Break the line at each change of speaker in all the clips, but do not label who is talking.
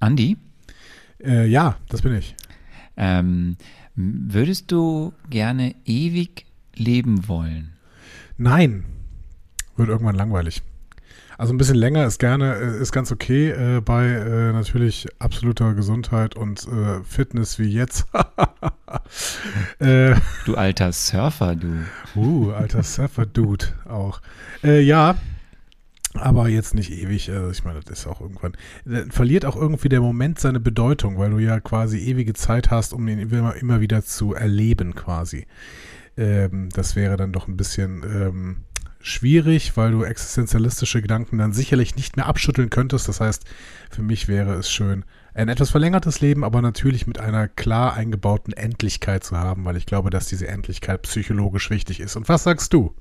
Andi,
Äh, ja, das bin ich.
ähm, würdest du gerne ewig leben wollen?
Nein, wird irgendwann langweilig. Also ein bisschen länger ist gerne, äh, ist ganz okay äh, bei äh, natürlich absoluter Gesundheit und äh, Fitness wie jetzt. äh,
Du alter Surfer, du.
uh, alter Surfer-Dude auch. Äh, ja, aber jetzt nicht ewig. Also ich meine, das ist auch irgendwann. äh, Verliert auch irgendwie der Moment seine Bedeutung, weil du ja quasi ewige Zeit hast, um ihn immer, immer wieder zu erleben quasi. Ähm, das wäre dann doch ein bisschen ähm, schwierig, weil du existenzialistische Gedanken dann sicherlich nicht mehr abschütteln könntest. Das heißt, für mich wäre es schön, ein etwas verlängertes Leben, aber natürlich mit einer klar eingebauten Endlichkeit zu haben, weil ich glaube, dass diese Endlichkeit psychologisch wichtig ist. Und was sagst du?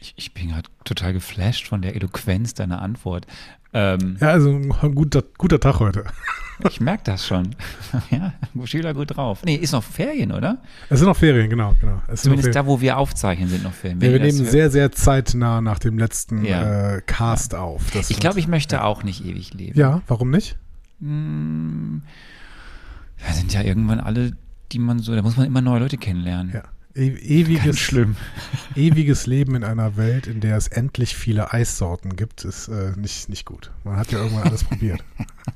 Ich, ich bin gerade total geflasht von der Eloquenz deiner Antwort. Ähm,
Ja, also ein guter, guter Tag heute.
Ich merke das schon. ja, Schüler gut drauf. Nee, ist noch Ferien, oder?
Es sind noch Ferien, genau, genau. Es
Zumindest da, wo wir aufzeichnen, sind noch Ferien.
Ja, wir nehmen
hört-
sehr, sehr zeitnah nach dem letzten
Ja.
äh, Cast auf. Das
Ich glaube, ich möchte auch nicht ewig leben.
Ja, warum nicht?
Hm, wir sind ja irgendwann alle, die man so, da muss man immer neue Leute kennenlernen.
Ja. E ewiges,
Ganz schlimm.
ewiges Leben in einer Welt, in der es endlich viele Eissorten gibt, ist äh, nicht, nicht gut. Man hat ja irgendwann alles probiert.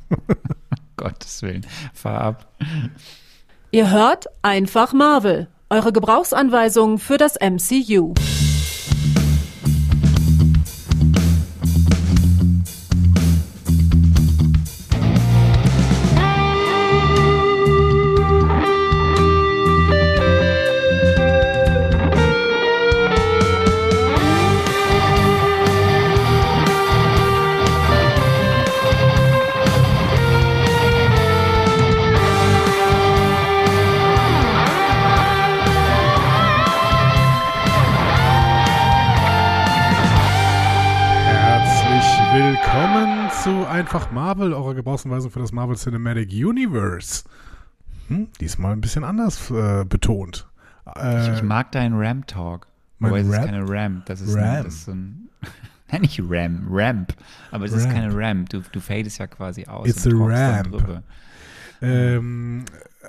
Gottes Willen. Fahr ab.
Ihr hört einfach Marvel, eure Gebrauchsanweisung für das MCU.
Einfach Marvel, eurer Gebrauchsanweisung für das Marvel Cinematic Universe. Hm, diesmal ein bisschen anders äh, betont. Äh,
Ich, ich mag deinen Ram-Talk.
Mein
Wobei es ist keine Ramp. Das ist,
Ram.
Ein, das ist so ein. Nein, nicht Ram, Ramp. Aber es ist
Ramp.
keine Ramp. Du, du fadest ja quasi aus.
It's
und
a ramp.
drüber.
Ähm,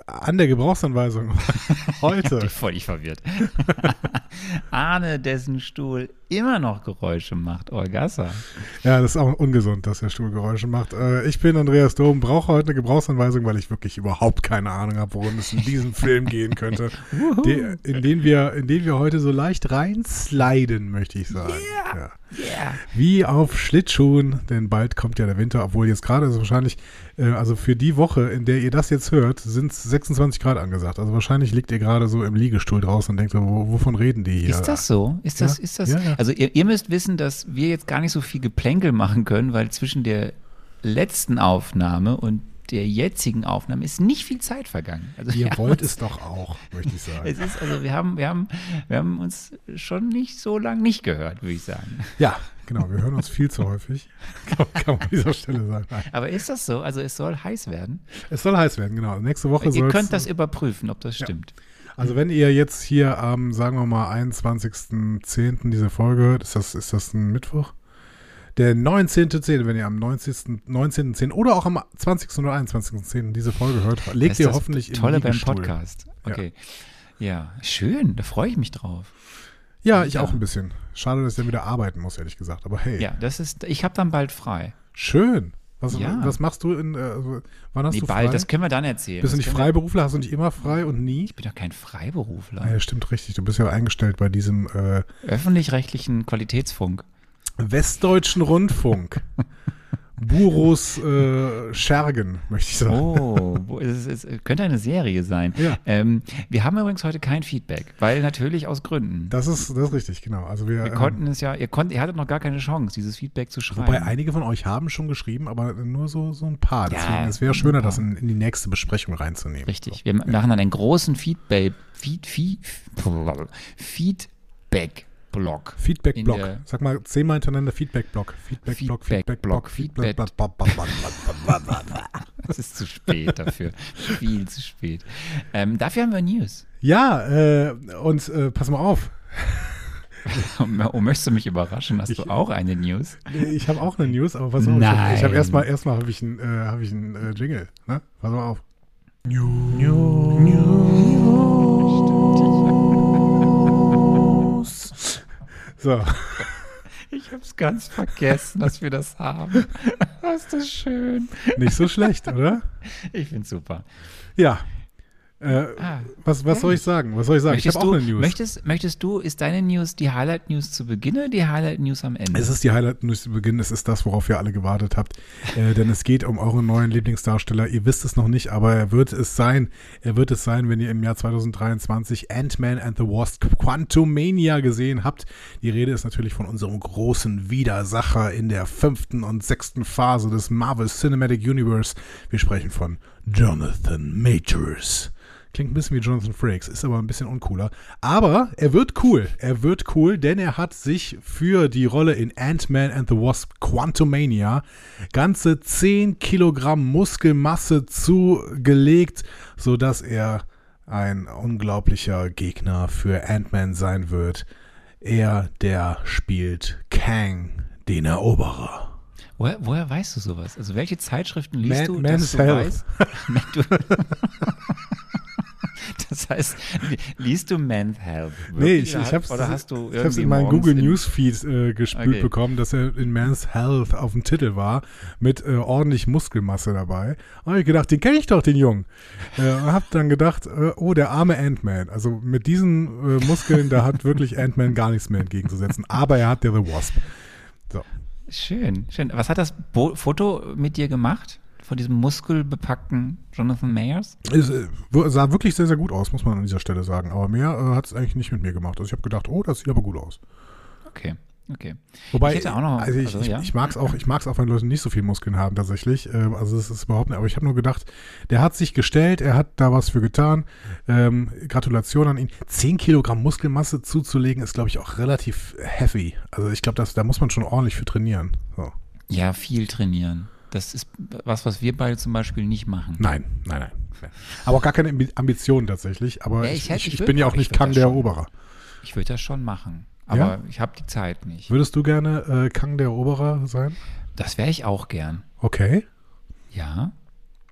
an der Gebrauchsanweisung heute.
Ich bin völlig verwirrt. Arne, dessen Stuhl immer noch Geräusche macht. Orgassa.
Ja, das ist auch ungesund, dass der Stuhl Geräusche macht. Äh, ich bin Andreas Dom, brauche heute eine Gebrauchsanweisung, weil ich wirklich überhaupt keine Ahnung habe, worum es in diesem Film gehen könnte. De, in, den wir, in den wir heute so leicht reinsliden, möchte ich sagen. Ja.
Yeah.
Wie auf Schlittschuhen, denn bald kommt ja der Winter, obwohl jetzt gerade ist es wahrscheinlich, also für die Woche, in der ihr das jetzt hört, sind es 26 Grad angesagt. Also wahrscheinlich liegt ihr gerade so im Liegestuhl draußen und denkt, so, wo, wovon reden die hier?
Ist das so? Ist das,
Ja,
ist das?
ja, ja.
Also ihr, ihr müsst wissen, dass wir jetzt gar nicht so viel Geplänkel machen können, weil zwischen der letzten Aufnahme und der jetzigen Aufnahme ist nicht viel Zeit vergangen. Also
Ihr wollt
uns-
es doch auch, möchte ich sagen.
Es ist, also wir haben, wir haben, wir haben uns schon nicht so lange nicht gehört, würde ich sagen.
Ja, genau, wir hören uns viel zu häufig. Kann, kann man an dieser Stelle sagen. Nein.
Aber ist das so? Also es soll heiß werden.
Es soll heiß werden, genau. Nächste Woche
Ihr
soll
könnt das überprüfen, ob das stimmt.
Also wenn ihr jetzt hier am, sagen wir mal, 21.10. diese Folge hört, ist das, ist das ein Mittwoch? Der 19.10., wenn ihr am 19.10. 19. oder auch am 20. oder 21.10. diese Folge hört, legt ihr hoffentlich im
Tolle beim. Podcast. Okay. Ja. schön, da freue ich mich drauf.
Ja, ich
Ja.
auch ein bisschen. Schade, dass ich dann wieder arbeiten muss, ehrlich gesagt. Aber hey,
Ja, das ist, ich habe dann bald frei.
schön. Was,
Ja.
was machst du in, äh, wann hast
Nee,
du frei?
bald, das können wir dann erzählen.
Bist du nicht Freiberufler? Hast du nicht immer frei und nie?
Ich bin doch kein Freiberufler.
Ja, stimmt richtig. Du bist ja eingestellt bei diesem äh,
Öffentlich-rechtlichen Qualitätsfunk.
Westdeutschen Rundfunk. Buros äh, Schergen, möchte ich sagen.
Oh, es, es, könnte eine Serie sein.
Ja.
Ähm, wir haben übrigens heute kein Feedback, weil natürlich aus Gründen.
Das ist, das ist richtig, genau. Also wir,
wir
ähm,
konnten es ja, ihr, konnt, ihr hattet noch gar keine Chance, dieses Feedback zu schreiben.
Wobei einige von euch haben schon geschrieben, aber nur so, so ein paar.
Ja,
Deswegen es wäre schöner, das in, in die nächste Besprechung reinzunehmen.
Richtig. Wir machen dann einen großen Feedback, Feed, Feed, Feedback-Block.
Feedback-Block. Sag mal zehnmal hintereinander Feedback-Block. Feedback-Block,
Feedback-Block,
Feedback-Block.
Es ist zu spät dafür. Viel zu spät. Ähm, dafür haben wir News.
Ja, äh, und äh, pass mal auf.
Oh, möchtest du mich überraschen? Hast du auch eine News?
Ich habe auch eine News, aber pass auf. Ich habe
Nein.
hab erstmal erstmal habe ich einen äh, hab ich einen, äh, Jingle. Ne? Pass mal auf. So,
Ich hab's ganz vergessen, dass wir das haben. Das ist das schön.
nicht so schlecht, oder?
Ich find's super.
Ja. Äh,
Ah,
was, was soll ich sagen? Was soll ich sagen? ich
möchtest,
habe auch
du,
eine News.
Möchtest, möchtest du, ist deine News die Highlight-News zu Beginn oder die Highlight-News am Ende?
Es ist die Highlight-News zu Beginn. Es ist das, worauf ihr alle gewartet habt. Äh, denn es geht um euren neuen Lieblingsdarsteller. Ihr wisst es noch nicht, aber er wird es sein. Er wird es sein, wenn ihr im Jahr 2023 Ant-Man and the Wasp Quantumania gesehen habt. Die Rede ist natürlich von unserem großen Widersacher in der fünften und sechsten Phase des Marvel Cinematic Universe. Wir sprechen von Jonathan Majors. Klingt ein bisschen wie Jonathan Frakes, ist aber ein bisschen uncooler. Aber er wird cool. Er wird cool, denn er hat sich für die Rolle in Ant-Man and the Wasp Quantumania ganze 10 Kilogramm Muskelmasse zugelegt, sodass er ein unglaublicher Gegner für Ant-Man sein wird. Er, der spielt Kang, den Eroberer.
Woher, woher weißt du sowas? Also welche Zeitschriften liest
Man-
du,
Man's
dass du weißt? Das heißt, li- liest du Men's Health?
Nee, ich, ich habe es
Oder hast du
ich hab's
irgendwie
in meinen Google Newsfeed äh, gespült
Okay.
bekommen, dass er in Man's Health auf dem Titel war, mit äh, ordentlich Muskelmasse dabei. Und hab ich gedacht, den kenne ich doch, den Jungen. Äh, und hab dann gedacht, äh, oh, der arme Ant-Man. Also mit diesen äh, Muskeln, da hat wirklich Ant-Man gar nichts mehr entgegenzusetzen. Aber er hat ja The Wasp.
Schön, schön. Was hat das Bo Foto mit dir gemacht? Von diesem muskelbepackten Jonathan Mayers?
Es äh, sah wirklich sehr, sehr gut aus, muss man an dieser Stelle sagen. Aber mehr äh, hat es eigentlich nicht mit mir gemacht. Also ich habe gedacht, oh, das sieht aber gut aus.
Okay, okay.
Wobei,
Ich noch-
also ich,
also,
ich,
ja.
ich mag es auch, ich mag's auch, wenn Leute nicht so viel Muskeln haben tatsächlich. Ähm, also das ist überhaupt nicht, aber ich habe nur gedacht, der hat sich gestellt, er hat da was für getan. Ähm, Gratulation an ihn. 10 Kilogramm Muskelmasse zuzulegen, ist, glaube ich, auch relativ heavy. Also ich glaube, da muss man schon ordentlich für trainieren. So.
Ja, viel trainieren. Das ist was, was wir beide zum Beispiel nicht machen.
Nein, nein, nein. Aber auch gar keine Ambi- Ambitionen tatsächlich. Aber
Ja,
ich,
ich hätte- ich
ich bin ja
auch-
auch
ich
nicht Kang der
schon.
Eroberer.
Ich würde das schon machen. Aber
Ja?
ich habe die Zeit nicht.
Würdest du gerne äh, Kang der Eroberer sein?
Das wäre ich auch gern.
Okay.
Ja.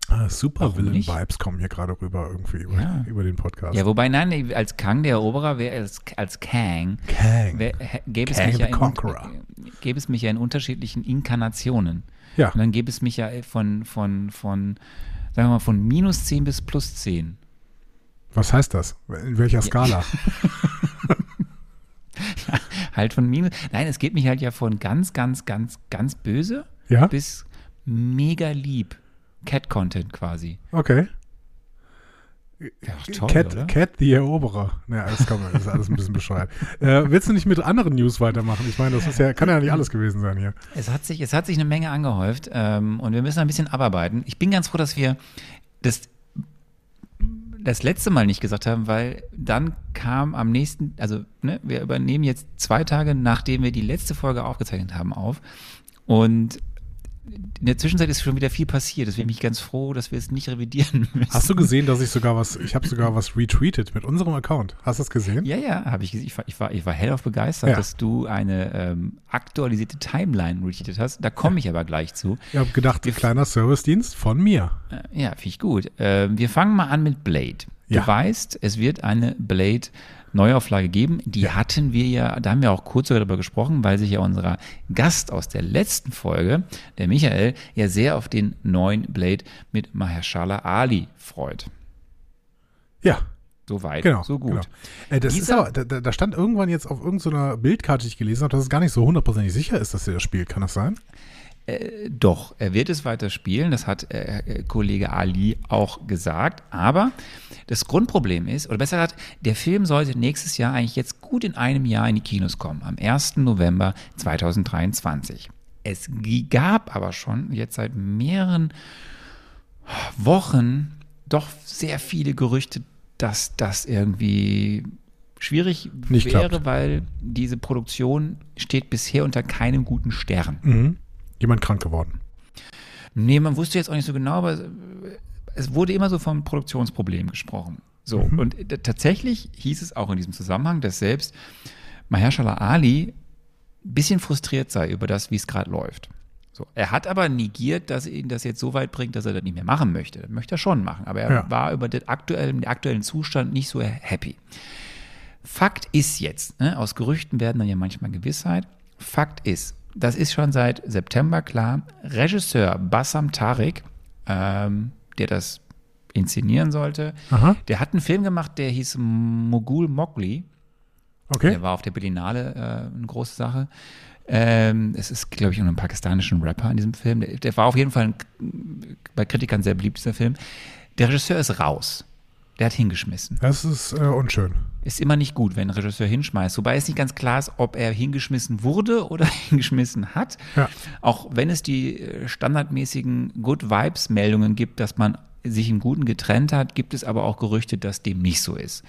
Ah, super? Villain-Vibes kommen hier gerade rüber irgendwie über,
Ja.
über den Podcast.
Ja, wobei, nein, als Kang der Eroberer wäre als, als Kang,
Kang.
wär, gäbe, es
Kang
mich ja in,
Conqueror.
gäbe es mich ja in unterschiedlichen Inkarnationen.
Ja.
Und dann gäbe es mich ja von, von, von, sagen wir mal, von minus 10 bis plus 10.
Was heißt das? In welcher Skala?
Halt von minus. Nein, es geht mich halt ja von ganz, ganz, ganz, ganz böse
Ja?
bis mega lieb. Cat-Content quasi.
Okay.
Ja, toll,
Cat? Cat the Eroberer. Ja, das, kann man, das ist alles ein bisschen bescheuert. Äh, willst du nicht mit anderen News weitermachen? Ich meine, das ist ja, kann ja nicht alles gewesen sein hier.
Es hat sich, es hat sich eine Menge angehäuft ähm, und wir müssen ein bisschen abarbeiten. Ich bin ganz froh, dass wir das, das letzte Mal nicht gesagt haben, weil dann kam am nächsten, also ne, wir übernehmen jetzt zwei Tage, nachdem wir die letzte Folge aufgezeichnet haben, auf. Und in der Zwischenzeit ist schon wieder viel passiert. Deswegen bin ich ganz froh, dass wir es nicht revidieren müssen.
Hast du gesehen, dass ich sogar was, ich habe sogar was retweetet mit unserem Account. Hast du das gesehen?
Ja, ja, habe ich gesehen. Ich war, ich war, ich war hellauf begeistert,
Ja.
dass du eine ähm, aktualisierte Timeline retweetet hast. Da komme ich aber gleich zu.
Ich habe gedacht, ein kleiner Servicedienst von mir.
Äh, Ja, finde ich gut. Ähm, wir fangen mal an mit Blade. Du
Ja.
weißt, es wird eine Blade Neuauflage geben. Die hatten wir ja, da haben wir auch kurz darüber gesprochen, weil sich ja unser Gast aus der letzten Folge, der Michael, ja sehr auf den neuen Blade mit Mahershala Ali freut.
Ja,
So weit,
genau.
so gut.
Genau. Äh, das ist
Dieser-
aber, da, da da stand irgendwann jetzt auf irgendeiner Bildkarte, die ich gelesen habe, dass es gar nicht so hundertprozentig sicher ist, dass er das spielt. Kann das sein?
Doch, er wird es weiter spielen, das hat äh, äh, Kollege Ali auch gesagt. Aber das Grundproblem ist, oder besser gesagt, der Film sollte nächstes Jahr eigentlich jetzt gut in einem Jahr in die Kinos kommen, am 1. November 2023. Es gab aber schon jetzt seit mehreren Wochen doch sehr viele Gerüchte, dass das irgendwie schwierig
Nicht
wäre,
klappt.
weil diese Produktion steht bisher unter keinem guten Stern.
Mhm. Jemand krank geworden.
Nee, man wusste jetzt auch nicht so genau, aber es- wurde immer so vom Produktionsproblem gesprochen. So, und t- tatsächlich hieß es auch in diesem Zusammenhang, dass selbst Mahershala Ali ein bisschen frustriert sei über das, wie es gerade läuft. So. Er hat aber negiert, dass ihn das jetzt so weit bringt, dass er das nicht mehr machen möchte. Das möchte er schon machen, aber er
Ja.
war über den aktuellen, den aktuellen Zustand nicht so happy. Fakt ist jetzt, ne, aus Gerüchten werden dann ja manchmal Gewissheit. Fakt ist, das ist schon seit September klar. Regisseur Bassam Tariq, ähm, der das inszenieren sollte,
Aha.
der hat einen Film gemacht, der hieß Mogul Mowgli.
Okay.
Der war auf der Berlinale äh, eine große Sache. Ähm, es ist, glaube ich, um einen pakistanischen Rapper in diesem Film. Der, der war auf jeden Fall ein, bei Kritikern sehr beliebt, dieser Film. Der Regisseur ist raus. Der hat hingeschmissen.
Das ist äh, unschön.
Ist immer nicht gut, wenn ein Regisseur hinschmeißt. Wobei es nicht ganz klar ist, ob er hingeschmissen wurde oder hingeschmissen hat.
Ja.
Auch wenn es die äh, standardmäßigen Good Vibes-Meldungen gibt, dass man sich im Guten getrennt hat, gibt es aber auch Gerüchte, dass dem nicht so ist.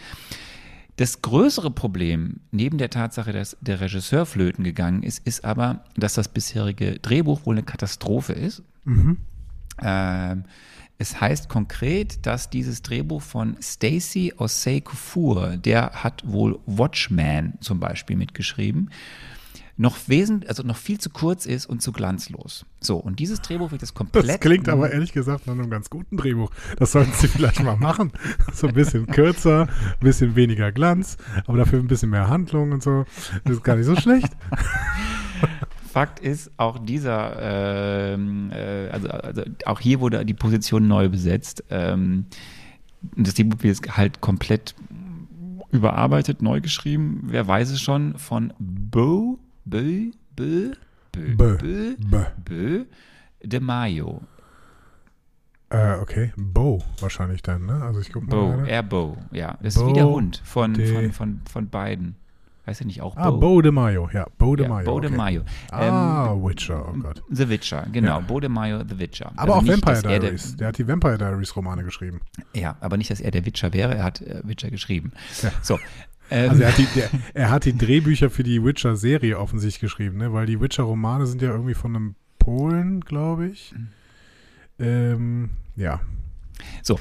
Das größere Problem, neben der Tatsache, dass der Regisseur flöten gegangen ist, ist aber, dass das bisherige Drehbuch wohl eine Katastrophe ist. Ähm, es heißt konkret, dass dieses Drehbuch von Stacy Osei Kufur, der hat wohl Watchman zum Beispiel mitgeschrieben, noch wesentlich, also noch viel zu kurz ist und zu glanzlos. So, und dieses Drehbuch wird jetzt komplett.
Das klingt aber ehrlich gesagt nach einem ganz guten Drehbuch. Das sollten Sie vielleicht mal machen. So ein bisschen kürzer, ein bisschen weniger Glanz, aber dafür ein bisschen mehr Handlung und so. Das ist gar nicht so schlecht.
Fakt ist, auch dieser, ähm, äh, also, also auch hier wurde die Position neu besetzt. Ähm, das Drehbuch wird jetzt halt komplett überarbeitet, neu geschrieben. Wer weiß es schon? Von Bo, Bö, Bö, Bö,
Bö,
Bö,
Bö.
Bö de Mayo.
Äh, okay. Bo wahrscheinlich dann, ne? Also ich guck mal.
Bo, er Bo, ja. Das ist
Bo
wie der Hund von, von, von, von beiden. Heißt er nicht auch
Ah,
Bo?
Bo de Mayo, ja. Bo de
ja,
Mayo.
Bo de
okay.
Mayo.
Ah, Witcher, oh Gott.
The Witcher, genau.
Ja.
Bo de Mayo, The Witcher.
Aber
Also
auch
nicht,
Vampire
er der-
Diaries. Der hat die Vampire Diaries Romane geschrieben.
Ja, aber nicht, dass er der Witcher wäre, er hat äh, Witcher geschrieben.
Ja.
So. Ähm,
Also er hat, die, der, er hat die Drehbücher für die Witcher-Serie offensichtlich geschrieben, ne? weil die Witcher-Romane sind ja irgendwie von einem Polen, glaube ich. Ähm, ja.
so.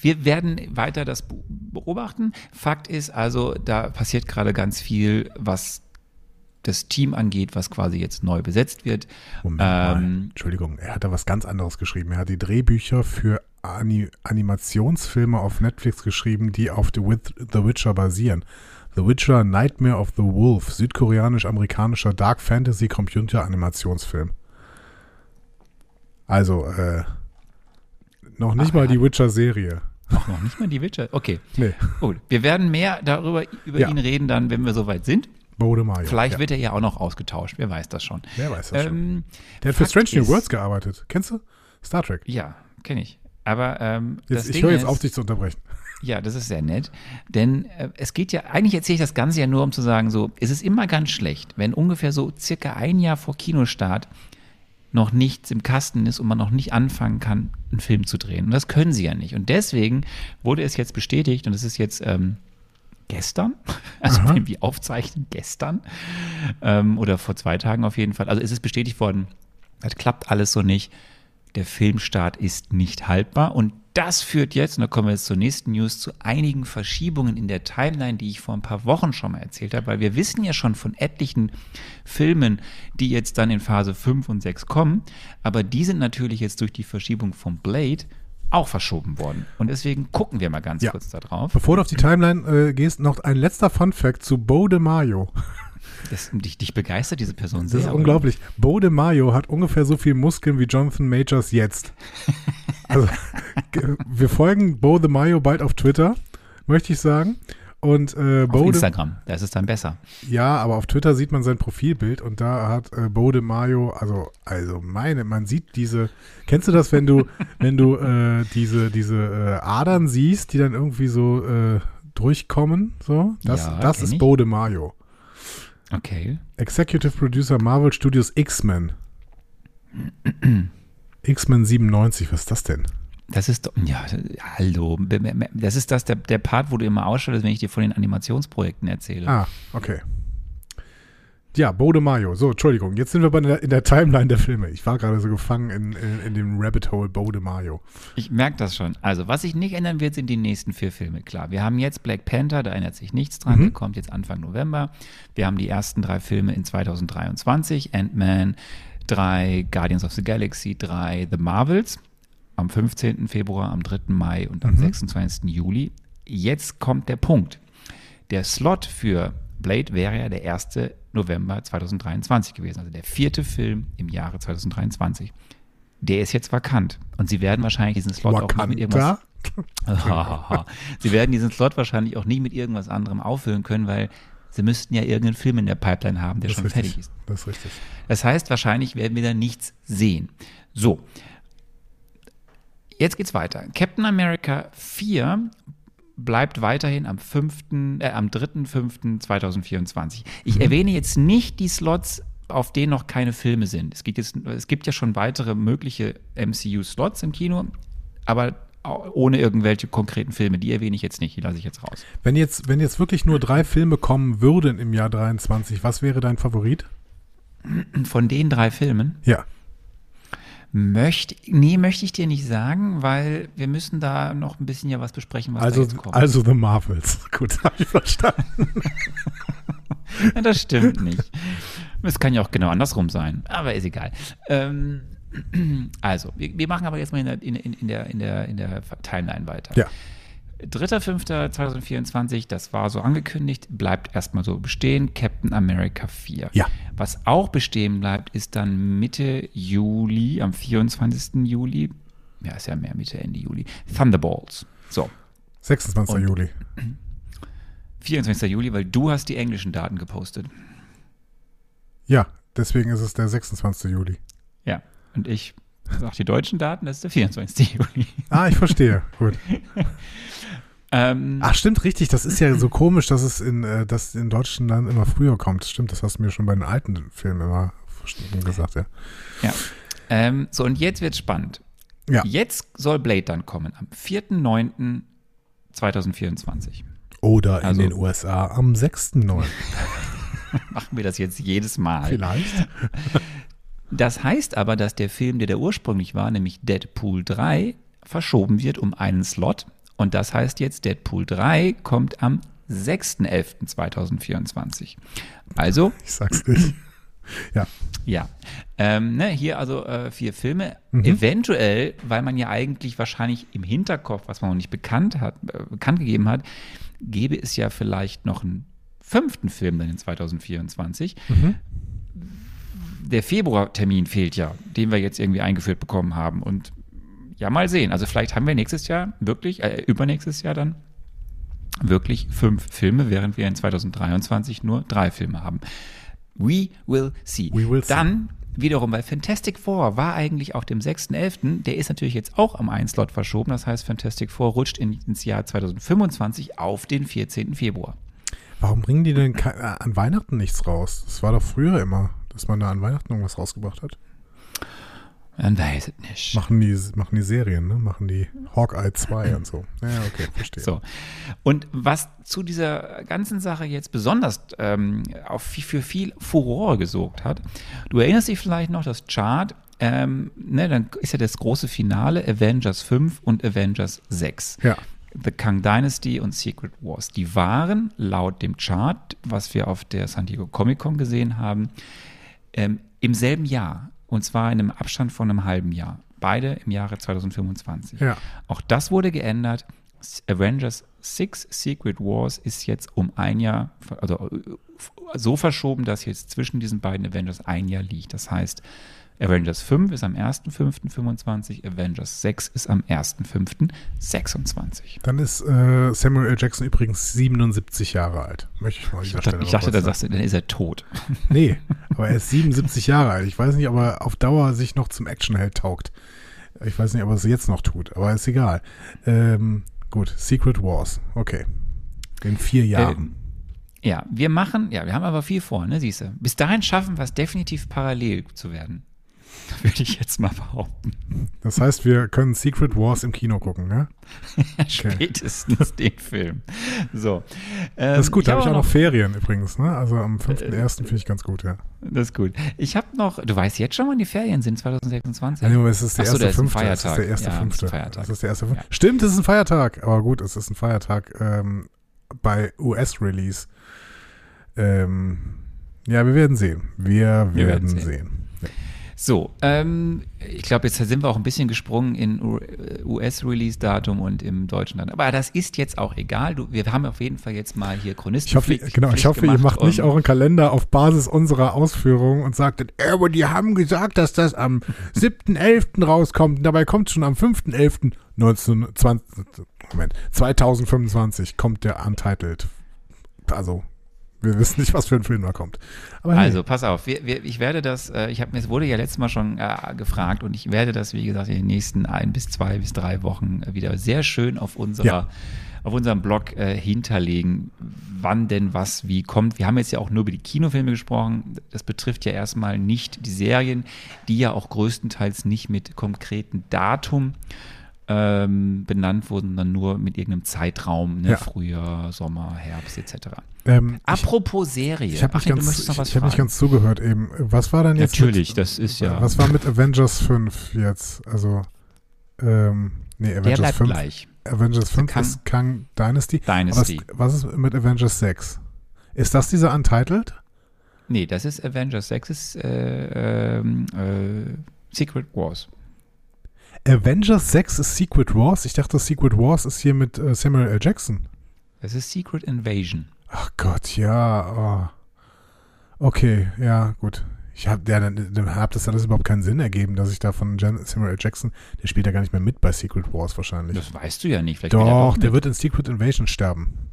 Wir werden weiter das beobachten. Fakt ist also, da passiert gerade ganz viel, was das Team angeht, was quasi jetzt neu besetzt wird.
Moment mal.
Ähm,
Entschuldigung, er hat da was ganz anderes geschrieben. Er hat die Drehbücher für Ani Animationsfilme auf Netflix geschrieben, die auf The, The Witcher basieren. The Witcher Nightmare of the Wolf, südkoreanisch-amerikanischer Dark Fantasy Computer Animationsfilm. Also, äh, noch nicht
Ach,
mal die Witcher-Serie.
Ach, noch nicht mal die Witcher. Okay,
Nee,
gut. Wir werden mehr darüber über
Ja.
ihn reden, dann, wenn wir soweit sind.
Bode Mayo.
Vielleicht
ja.
wird er ja auch noch ausgetauscht. Wer weiß das schon.
Wer weiß das schon.
Ähm,
Der hat für
Fakt
Strange New Worlds gearbeitet. Kennst du? Star Trek.
Ja, kenne ich. Aber ähm,
Jetzt, ich höre jetzt auf, dich zu unterbrechen.
Ja, das ist sehr nett. Denn äh, es geht ja, eigentlich erzähle ich das Ganze ja nur, um zu sagen, so, es ist immer ganz schlecht, wenn ungefähr so circa ein Jahr vor Kinostart noch nichts im Kasten ist und man noch nicht anfangen kann, einen Film zu drehen. Und das können sie ja nicht. Und deswegen wurde es jetzt bestätigt, und das ist jetzt ähm, gestern, also
Aha.
wir aufzeichnen, gestern ähm, oder vor zwei Tagen auf jeden Fall. Also es ist bestätigt worden, das klappt alles so nicht. Der Filmstart ist nicht haltbar und das führt jetzt, und da kommen wir jetzt zur nächsten News, zu einigen Verschiebungen in der Timeline, die ich vor ein paar Wochen schon mal erzählt habe, weil wir wissen ja schon von etlichen Filmen, die jetzt dann in Phase 5 und 6 kommen, aber die sind natürlich jetzt durch die Verschiebung von Blade auch verschoben worden. Und deswegen gucken wir mal ganz
Ja.
kurz da drauf.
Bevor du auf die Timeline äh, gehst, noch ein letzter Fun-Fact zu Bo de Mayo.
Das, dich, dich begeistert diese Person
Das
sehr.
ist
oder?
unglaublich. Bo de Mayo hat ungefähr so viel Muskeln wie Jonathan Majors jetzt. Also, wir folgen Bo de Mayo bald auf Twitter, möchte ich sagen. Und äh,
Auf Instagram, da ist es dann besser.
ja, aber auf Twitter sieht man sein Profilbild und da hat äh, Bo de Mayo, also, also meine, man sieht diese, kennst du das, wenn du, wenn du äh, diese, diese äh, Adern siehst, die dann irgendwie so äh, durchkommen, so? Das,
Ja,
das ist
ich.
Bo de Mayo.
Okay.
Executive Producer Marvel Studios X-Men. X-Men 97, was ist das denn?
Das ist doch, ja, hallo. Das ist das, der, der Part, wo du immer ausschaltest, wenn ich dir von den Animationsprojekten erzähle.
Ah, okay. Ja, Bode Mayo. So, Entschuldigung, jetzt sind wir bei der, in der Timeline der Filme. Ich war gerade so gefangen in, in, in dem Rabbit Hole Bode Mayo.
Ich merke das schon. Also, was sich nicht ändern wird, sind die nächsten vier Filme. Klar, wir haben jetzt Black Panther, da ändert sich nichts dran,
Mhm.
der kommt jetzt Anfang November. Wir haben die ersten drei Filme in 2023, Ant-Man, drei Guardians of the Galaxy, drei The Marvels am 15. Februar, am 3. Mai und am 26. Juli. Jetzt kommt der Punkt. Der Slot für Blade wäre ja der 1. November 2023 gewesen, also der vierte Film im Jahre 2023. Der ist jetzt vakant und sie werden wahrscheinlich diesen Slot auch nicht mit irgendwas? Sie werden diesen Slot wahrscheinlich auch nie mit irgendwas anderem auffüllen können, weil sie müssten ja irgendeinen Film in der Pipeline haben, der
Das
schon
richtig.
fertig ist.
Das ist richtig.
Das heißt, wahrscheinlich werden wir da nichts sehen. So. Jetzt geht's weiter. Captain America 4 bleibt weiterhin am 5., äh, am 3.5.2024. Ich erwähne jetzt nicht die Slots, auf denen noch keine Filme sind. Es gibt, jetzt, es gibt ja schon weitere mögliche MCU-Slots im Kino, aber ohne irgendwelche konkreten Filme. Die erwähne ich jetzt nicht, die lasse ich jetzt raus.
Wenn jetzt, wenn jetzt wirklich nur drei Filme kommen würden im Jahr 23, was wäre dein Favorit?
Von den drei Filmen
Ja.
Möchte, nee, möchte ich dir nicht sagen, weil wir müssen da noch ein bisschen ja was besprechen, was da
Also,
jetzt kommt.
also The Marvels. Gut, habe ich verstanden.
Ja, das stimmt nicht. Es kann ja auch genau andersrum sein, aber ist egal. Ähm, also, wir, wir machen aber jetzt mal in der, in, in, in der, in der, in der Timeline weiter.
Ja.
3.5.2024, das war so angekündigt, bleibt erstmal so bestehen. Captain America 4.
Ja.
Was auch bestehen bleibt, ist dann Mitte Juli, am 24. Juli, ja, ist ja mehr Mitte, Ende Juli, Thunderbolts. So,
26.
Und-
Juli.
24. Juli, weil du hast die englischen Daten gepostet.
Ja, deswegen ist es der 26. Juli.
Ja. Und ich sag die deutschen Daten, das ist der 24. Juli.
Ah, ich verstehe. Gut.
Ähm,
Ach, stimmt, richtig. Das ist ja so komisch, dass es in, äh, dass in Deutschland dann immer früher kommt. Stimmt, das hast du mir schon bei den alten Filmen immer gesagt, ja.
ja. Ähm, so, und jetzt wird's spannend.
Ja.
Jetzt soll Blade dann kommen, am 4.9.2024.
Oder
Also-
in den USA am 6.9.
Machen wir das jetzt jedes Mal.
Vielleicht.
Das heißt aber, dass der Film, der da ursprünglich war, nämlich Deadpool 3, verschoben wird um einen Slot. Und das heißt jetzt, Deadpool 3 kommt am 6.11.2024. Also,
Ich sag's nicht. Ja.
ja. Ähm, ne, hier also äh, vier Filme.
Mhm.
Eventuell, weil man ja eigentlich wahrscheinlich im Hinterkopf, was man noch nicht bekannt hat, äh, bekannt gegeben hat, gäbe es ja vielleicht noch einen fünften Film dann in 2024.
Mhm.
Der Februartermin fehlt ja, den wir jetzt irgendwie eingeführt bekommen haben. Und ja, mal sehen. Also vielleicht haben wir nächstes Jahr wirklich, äh, übernächstes Jahr dann wirklich fünf Filme, während wir in 2023 nur drei Filme haben. We will see.
We will see.
Dann wiederum bei Fantastic Four war eigentlich auch dem 6.11., der ist natürlich jetzt auch am einen Slot verschoben. Das heißt, Fantastic Four rutscht in, ins Jahr 2025 auf den 14. Februar.
Warum bringen die denn an Weihnachten nichts raus? Das war doch früher immer, dass man da an Weihnachten irgendwas rausgebracht hat.
Man weiß es nicht.
Machen die, machen die Serien, ne? Machen die Hawkeye 2 und so. Ja, okay, verstehe.
So. Und was zu dieser ganzen Sache jetzt besonders ähm, auf, für viel Furore gesorgt hat, du erinnerst dich vielleicht noch, das Chart, ähm, ne, dann ist ja das große Finale Avengers 5 und Avengers 6.
Ja.
The Kang Dynasty und Secret Wars. Die waren laut dem Chart, was wir auf der San Diego Comic Con gesehen haben, ähm, im selben Jahr. Und zwar in einem Abstand von einem halben Jahr. Beide im Jahre 2025.
Ja.
Auch das wurde geändert. Avengers 6 Secret Wars ist jetzt um ein Jahr, also äh, so verschoben, dass jetzt zwischen diesen beiden Avengers ein Jahr liegt. Das heißt, Avengers 5 ist am 1.5.25, Avengers 6 ist am 1.5.26.
Dann ist äh, Samuel L. Jackson übrigens 77 Jahre alt. Möchte ich mal
Ich dachte, ich dachte
kurz
da sagst du, dann ist er tot.
Nee, aber er ist 77 Jahre alt. Ich weiß nicht, ob er auf Dauer sich noch zum Actionheld taugt. Ich weiß nicht, ob er es jetzt noch tut, aber ist egal. Ähm, gut, Secret Wars. Okay. In vier Jahren.
Ähm, ja, wir machen, ja, wir haben aber viel vor, ne, siehst du. Bis dahin schaffen wir es definitiv parallel zu werden. Würde ich jetzt mal behaupten.
Das heißt, wir können Secret Wars im Kino gucken, ne?
Spätestens den Film. So.
Ähm, das ist gut, da habe ich auch noch Ferien übrigens, ne? Also am 5.1. Äh, finde ich ganz gut, ja.
Das ist gut. Ich habe noch, du weißt jetzt schon, wann die Ferien sind, 2026.
Ja, es ist der
Achso,
erste
fünfte.
Das ist der erste
ja,
fünfte.
Ist Feiertag.
Das ist der erste fünfte. Ja. Stimmt, es ist ein Feiertag. Aber gut, es ist ein Feiertag ähm, bei US-Release. Ähm, ja, wir werden sehen. Wir, wir werden, sehen. sehen.
So, ähm, ich glaube, jetzt sind wir auch ein bisschen gesprungen in US-Release-Datum und im deutschen Datum. Aber das ist jetzt auch egal. Du, wir haben auf jeden Fall jetzt mal hier Chronisten.
Ich hoffe, genau, ich hoffe ihr macht nicht euren Kalender auf Basis unserer Ausführungen und sagt, aber die haben gesagt, dass das am 7.11. rauskommt. dabei kommt schon am 5.11. 2025 kommt der Untitled. Also wir wissen nicht, was für ein Film da kommt.
also, pass auf, wir, wir, ich werde das, äh, ich habe mir, es wurde ja letztes Mal schon äh, gefragt und ich werde das, wie gesagt, in den nächsten ein bis zwei bis drei Wochen wieder sehr schön auf unserer, ja. auf unserem Blog äh, hinterlegen, wann denn was wie kommt. Wir haben jetzt ja auch nur über die Kinofilme gesprochen. Das betrifft ja erstmal nicht die Serien, die ja auch größtenteils nicht mit konkreten Datum ähm, benannt wurden, dann nur mit irgendeinem Zeitraum, ne? ja. Frühjahr, Sommer, Herbst etc. Ähm,
Apropos ich, Serie. Ich habe nicht, ganz, ich, ich hab nicht ganz zugehört eben. Was war denn jetzt?
Natürlich, mit, das ist ja.
Was war mit Avengers 5 jetzt? Also, ähm, nee, Avengers Der bleibt 5.
gleich.
Avengers 5 Kang, ist Kang Dynasty.
Dynasty.
Was, was, ist mit Avengers 6? Ist das dieser Untitled?
Nee, das ist Avengers 6, ist äh, ähm, äh, Secret Wars.
Avengers 6 ist Secret Wars? Ich dachte, Secret Wars ist hier mit äh, Samuel L. Jackson.
Das ist Secret Invasion.
Ach Gott, ja. Oh. Okay, ja, gut. Ich habe ja, dann, dann hat das alles überhaupt keinen Sinn ergeben, dass ich da von Samuel L. Jackson, der spielt ja gar nicht mehr mit bei Secret Wars wahrscheinlich.
Das weißt du ja nicht.
Vielleicht doch, der wird in Secret Invasion sterben.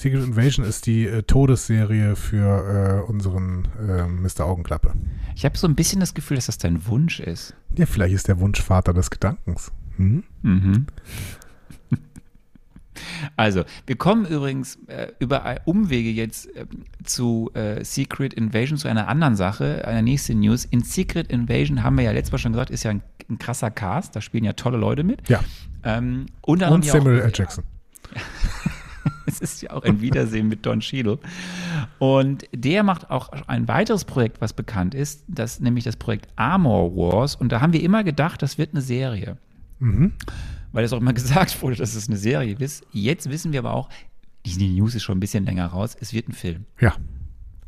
Secret Invasion ist die äh, Todesserie für äh, unseren äh, Mr. Augenklappe.
Ich habe so ein bisschen das Gefühl, dass das dein Wunsch ist.
Ja, vielleicht ist der Wunsch Vater des Gedankens. Hm? Mhm.
Also, wir kommen übrigens äh, über Umwege jetzt äh, zu äh, Secret Invasion, zu einer anderen Sache, einer nächsten News. In Secret Invasion haben wir ja letztes Mal schon gesagt, ist ja ein, ein krasser Cast, da spielen ja tolle Leute mit.
Ja.
Ähm,
Und Samuel L. Jackson.
es ist ja auch ein Wiedersehen mit Don Cheadle. Und der macht auch ein weiteres Projekt, was bekannt ist, das nämlich das Projekt Armor Wars. Und da haben wir immer gedacht, das wird eine Serie. Mhm. Weil es auch immer gesagt wurde, dass es eine Serie ist. Jetzt wissen wir aber auch, die News ist schon ein bisschen länger raus, es wird ein Film.
Ja.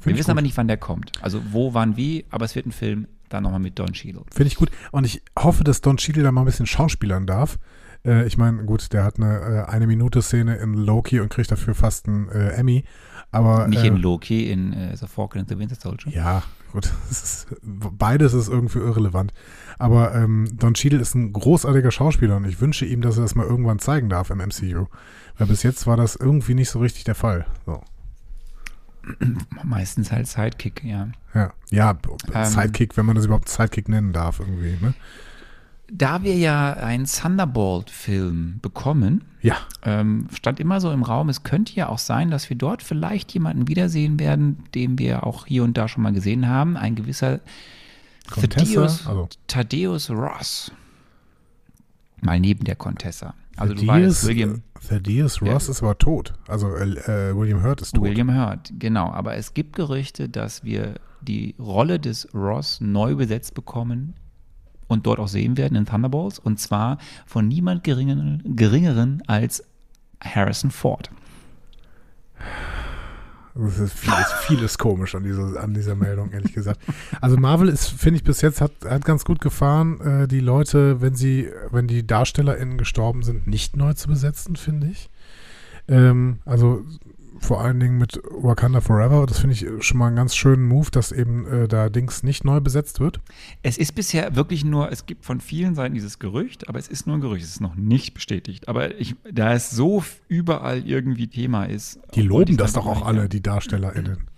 Wir wissen gut. aber nicht, wann der kommt. Also wo, wann, wie, aber es wird ein Film, dann nochmal mit Don Cheadle.
Finde ich gut. Und ich hoffe, dass Don Cheadle da mal ein bisschen schauspielern darf. Äh, ich meine, gut, der hat eine äh, eine Minute Szene in Loki und kriegt dafür fast einen äh, Emmy. Aber,
Nicht in äh, Loki, in äh, The Falcon and the Winter Soldier.
Ja, gut. Ist, beides ist irgendwie irrelevant. Aber ähm, Don Cheadle ist ein großartiger Schauspieler und ich wünsche ihm, dass er das mal irgendwann zeigen darf im MCU. Weil bis jetzt war das irgendwie nicht so richtig der Fall. So.
Meistens halt Sidekick, ja.
Ja, ja ähm, Sidekick, wenn man das überhaupt Sidekick nennen darf, irgendwie. Ne?
Da wir ja einen Thunderbolt-Film bekommen,
ja.
ähm, stand immer so im Raum, es könnte ja auch sein, dass wir dort vielleicht jemanden wiedersehen werden, den wir auch hier und da schon mal gesehen haben. Ein gewisser Thaddeus, also. Thaddeus Ross. Mal neben der Contessa. Also Thaddeus, du weißt, William.
Thaddeus Ross ja. ist aber tot. Also äh, William Hurt ist tot.
William Hurt, genau. Aber es gibt Gerüchte, dass wir die Rolle des Ross neu besetzt bekommen und dort auch sehen werden in Thunderbolts. Und zwar von niemand geringeren, geringeren als Harrison Ford.
Das ist vieles, vieles komisch an dieser, an dieser Meldung, ehrlich gesagt. Also Marvel ist, finde ich, bis jetzt hat, hat ganz gut gefahren, äh, die Leute, wenn sie, wenn die DarstellerInnen gestorben sind, nicht neu zu besetzen, finde ich. Ähm, also vor allen Dingen mit Wakanda Forever. Das finde ich schon mal einen ganz schönen Move, dass eben äh, da Dings nicht neu besetzt wird.
Es ist bisher wirklich nur, es gibt von vielen Seiten dieses Gerücht, aber es ist nur ein Gerücht, es ist noch nicht bestätigt. Aber ich, da es so überall irgendwie Thema ist.
Die loben das doch auch alle, die DarstellerInnen.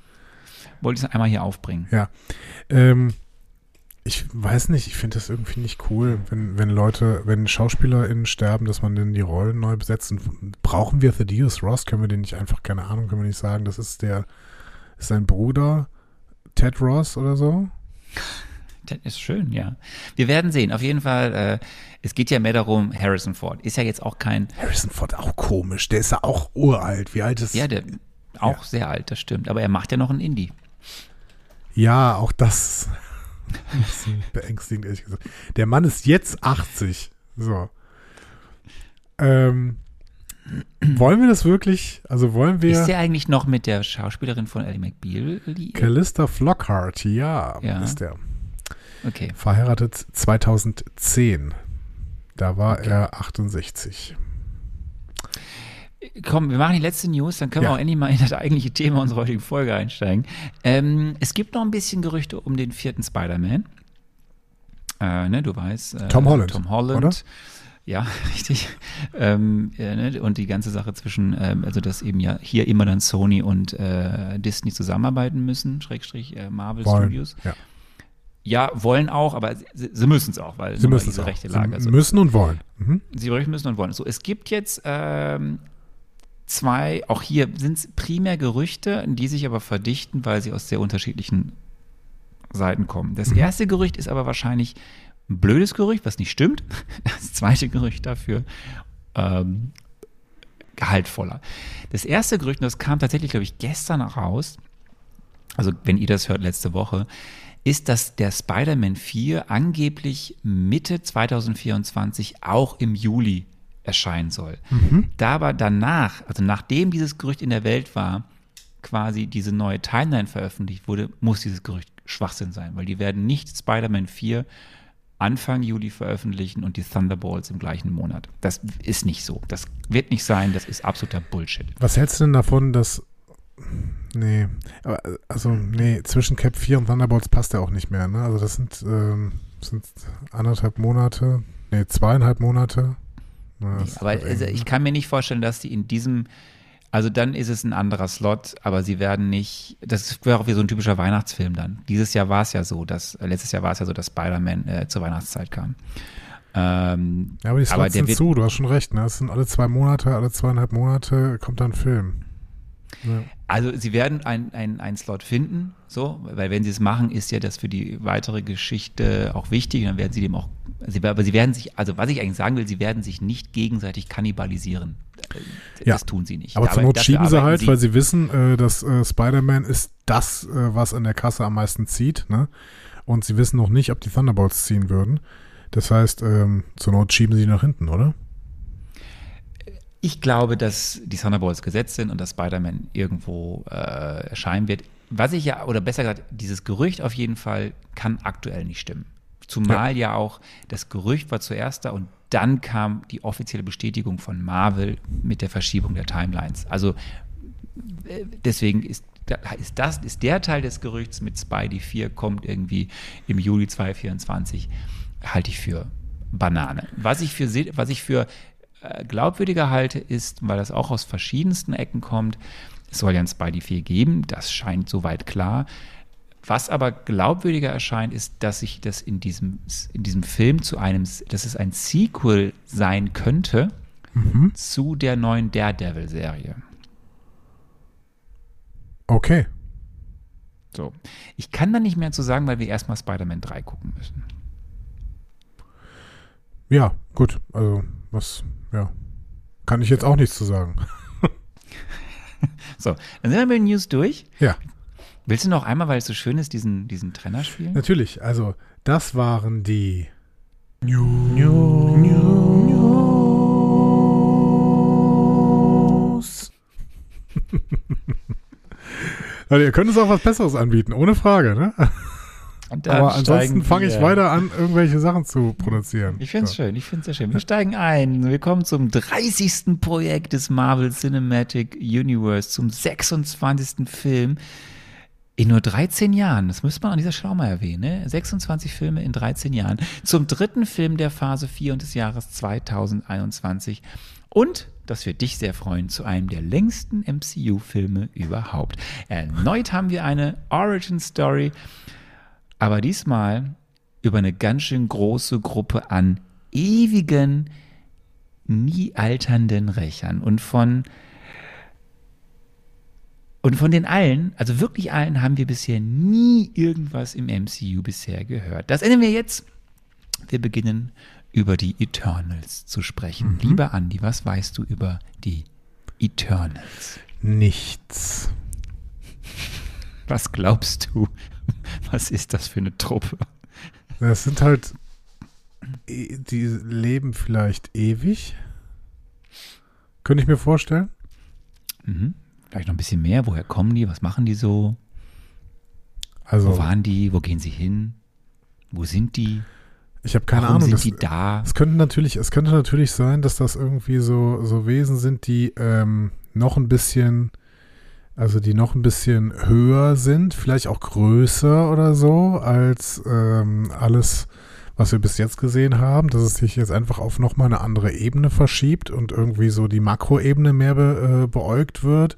Wollte ich es einmal hier aufbringen.
Ja. Ähm, ich weiß nicht, ich finde das irgendwie nicht cool, wenn, wenn Leute, wenn SchauspielerInnen sterben, dass man denn die Rollen neu besetzt. Und brauchen wir Thaddeus Ross? Können wir den nicht einfach, keine Ahnung, können wir nicht sagen, das ist der, ist sein Bruder, Ted Ross oder so?
Das ist schön, ja. Wir werden sehen. Auf jeden Fall, äh, es geht ja mehr darum, Harrison Ford ist ja jetzt auch kein,
Harrison Ford auch komisch. Der ist ja auch uralt. Wie alt ist
ja, der auch sehr alt, das stimmt. Aber er macht ja noch ein Indie.
Ja, auch das beängstigend, ehrlich gesagt. Der Mann ist jetzt 80. So. Ähm, wollen wir das wirklich? Also wollen wir.
Ist der eigentlich noch mit der Schauspielerin von Ellie McBeal liiert?
Callista Flockhart, ja,
Ja.
ist der.
Okay.
Verheiratet 2010. Da war
Okay.
er 68.
Komm, wir machen die letzte News, dann können
Ja.
wir auch endlich mal in das eigentliche Thema unserer heutigen Folge einsteigen. Ähm, es gibt noch ein bisschen Gerüchte um den vierten Spider-Man. Äh, ne, du weißt. Äh,
Tom Holland,
Tom Holland.
oder?
Ja, richtig. Ähm, äh, ne, und die ganze Sache zwischen, ähm, also dass eben ja hier immer dann Sony und äh, Disney zusammenarbeiten müssen, Schrägstrich äh, Marvel
Wollen.
Studios.
Ja.
Ja, wollen auch, aber sie, sie müssen es auch, weil
Sie müssen es
diese rechte Lage.
Sie
so.
müssen und wollen. Mhm.
Sie müssen und wollen. So, es gibt jetzt ähm, zwei, auch hier sind es primär Gerüchte, die sich aber verdichten, weil sie aus sehr unterschiedlichen Seiten kommen. Das
Mhm.
erste Gerücht ist aber wahrscheinlich ein blödes Gerücht, was nicht stimmt. Das zweite Gerücht dafür ähm, gehaltvoller. Das erste Gerücht, und das kam tatsächlich, glaube ich, gestern raus, also wenn ihr das hört, letzte Woche, ist, dass der Spider-Man 4 angeblich Mitte 2024 auch im Juli erscheinen soll. Da aber danach, also nachdem dieses Gerücht in der Welt war, quasi diese neue Timeline veröffentlicht wurde, muss dieses Gerücht Schwachsinn sein, weil die werden nicht Spider-Man 4 Anfang Juli veröffentlichen und die Thunderbolts im gleichen Monat. Das ist nicht so. Das wird nicht sein. Das ist absoluter Bullshit.
Was hältst du denn davon, dass. Nee, aber, also, nee, zwischen Cap 4 und Thunderbolts passt ja auch nicht mehr, ne? Also, das sind, ähm, sind anderthalb Monate, nee, zweieinhalb Monate. Das
Aber
wird
also ich
ne?
kann mir nicht vorstellen, dass die in diesem, also dann ist es ein anderer Slot, aber sie werden nicht, das wäre auch wie so ein typischer Weihnachtsfilm dann. Dieses Jahr war es ja so, dass, äh, letztes Jahr war es ja so, dass Spider-Man äh, zur Weihnachtszeit kam. Ähm,
Ja, aber die Slots
aber
sind zu, du hast schon recht, ne? Es sind alle zwei Monate, alle zweieinhalb Monate kommt dann ein Film. Ja.
Also sie werden einen ein Slot finden, so, weil wenn sie es machen, ist ja das für die weitere Geschichte auch wichtig. Dann werden sie dem auch, sie, aber sie werden sich, also was ich eigentlich sagen will, sie werden sich nicht gegenseitig kannibalisieren. Äh,
Ja.
Das tun sie nicht.
Aber zur Not schieben sie halt, weil sie wissen, äh, dass äh, Spider-Man ist das, äh, was an der Kasse am meisten zieht, ne? Und sie wissen noch nicht, ob die Thunderbolts ziehen würden. Das heißt, ähm, zur Not schieben sie nach hinten, oder?
Ich glaube, dass die Thunderbolts gesetzt sind und dass Spider-Man irgendwo äh, erscheinen wird. Was ich ja, oder besser gesagt, dieses Gerücht auf jeden Fall kann aktuell nicht stimmen. Zumal ja, auch das Gerücht war zuerst da und dann kam die offizielle Bestätigung von Marvel mit der Verschiebung der Timelines. Also äh, deswegen ist, ist das ist der Teil des Gerüchts mit Spidey 4 kommt irgendwie im Juli 2024 halte ich für Banane. Was ich für was ich für glaubwürdiger halte ist, weil das auch aus verschiedensten Ecken kommt, es soll ja ein Spidey 4 geben, das scheint soweit klar. Was aber glaubwürdiger erscheint, ist, dass sich das in diesem, in diesem Film zu einem, dass es ein Sequel sein könnte zu der neuen Daredevil-Serie.
Okay.
So. Ich kann da nicht mehr zu sagen, weil wir erstmal Spider-Man 3 gucken müssen.
Ja, gut. Also, was, ja. Kann ich jetzt auch nichts zu sagen.
So, dann sind wir mit den News durch.
Ja,
Willst du noch einmal, weil es so schön ist, diesen, diesen Trenner spielen?
natürlich. Also, das waren die News. Leute, ihr könnt uns auch was Besseres anbieten, ohne Frage, ne?
Und dann
Aber ansonsten fange ich weiter an, irgendwelche Sachen zu produzieren.
Ich finde es
So.
schön, ich finde es sehr schön. Wir steigen ein. Wir kommen zum 30. Projekt des Marvel Cinematic Universe, zum 26. Film in nur 13 Jahren. Das müsste man an dieser Stelle mal erwähnen. Ne? 26 Filme in 13 Jahren. Zum dritten Film der Phase 4 und des Jahres 2021. Und, das wird dich sehr freuen, zu einem der längsten MCU-Filme überhaupt. Erneut haben wir eine Origin-Story, aber diesmal über eine ganz schön große Gruppe an ewigen, nie alternden Rächern und von Und von den allen, also wirklich allen, haben wir bisher nie irgendwas im MCU bisher gehört. Das ändern wir jetzt. Wir beginnen über die Eternals zu sprechen. Lieber Andi, was weißt du über die Eternals?
Nichts.
Was glaubst du? Was ist das für eine Truppe?
Das sind halt, e- die leben vielleicht ewig. Könnte ich mir vorstellen.
Mhm. Vielleicht noch ein bisschen mehr. Woher kommen die? Was machen die so? Wo
Also,
waren die? Wo gehen sie hin? Wo sind die?
ich habe keine
Warum
Ahnung.
sind
Das,
die da?
es, könnte natürlich, es könnte natürlich sein, dass das irgendwie so, so Wesen sind, die ähm, noch ein bisschen, also die noch ein bisschen höher sind, vielleicht auch größer oder so, als ähm, alles, was wir bis jetzt gesehen haben, dass es sich jetzt einfach auf nochmal eine andere Ebene verschiebt und irgendwie so die Makroebene mehr be, äh, beäugt wird.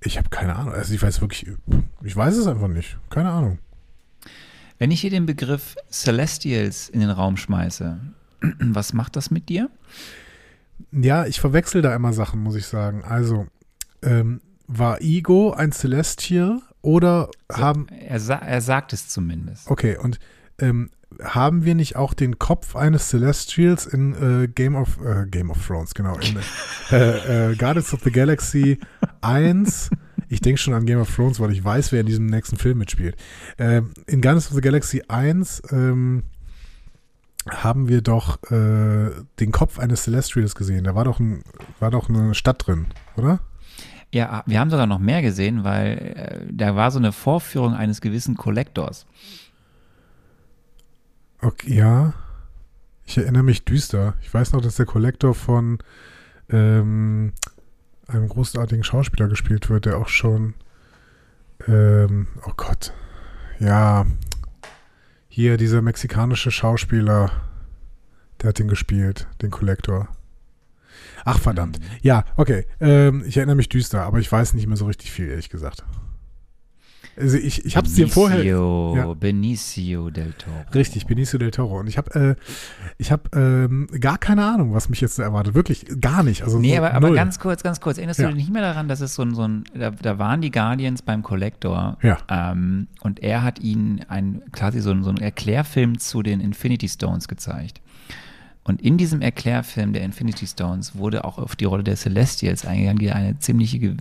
Ich habe keine Ahnung. Also ich weiß wirklich, ich weiß es einfach nicht. Keine Ahnung.
Wenn ich hier den Begriff Celestials in den Raum schmeiße, was macht das mit dir?
Ja, ich verwechsel da immer Sachen, muss ich sagen. Also, ähm, war Ego ein Celestial oder haben,
Er, sa er sagt es zumindest.
okay, und ähm, haben wir nicht auch den Kopf eines Celestials in äh, Game of äh, Game of Thrones, genau, in äh, äh, Guardians of the Galaxy 1. Ich denke schon an Game of Thrones, weil ich weiß, wer in diesem nächsten Film mitspielt. Ähm, in Guardians of the Galaxy 1 ähm, haben wir doch äh, den Kopf eines Celestials gesehen. Da war doch, ein, war doch eine Stadt drin, oder?
Ja, wir haben sogar noch mehr gesehen, weil äh, da war so eine Vorführung eines gewissen Collectors.
Okay, ja. Ich erinnere mich düster. Ich weiß noch, dass der Kollektor von ähm, einem großartigen Schauspieler gespielt wird, der auch schon ähm, oh Gott. Ja. Hier, dieser mexikanische Schauspieler, der hat den gespielt, den Kollektor. Ach, verdammt. Ja, okay. Ähm, ich erinnere mich düster, aber ich weiß nicht mehr so richtig viel, ehrlich gesagt. Also ich, ich habe es dir vorher.
Benicio,
Ja.
Benicio del Toro.
Richtig, Benicio del Toro. Und ich habe äh, ich hab, ähm, gar keine Ahnung, was mich jetzt erwartet. Wirklich gar nicht. Also
Nee,
so
aber, aber ganz kurz, ganz kurz. Erinnerst
Ja.
du dich nicht mehr daran, dass es so ein, so ein da, da waren die Guardians beim Collector
Ja.
ähm, und er hat ihnen ein, quasi so, ein- so einen Erklärfilm zu den Infinity Stones gezeigt. Und in diesem Erklärfilm der Infinity Stones wurde auch auf die Rolle der Celestials eingegangen, die eine ziemliche,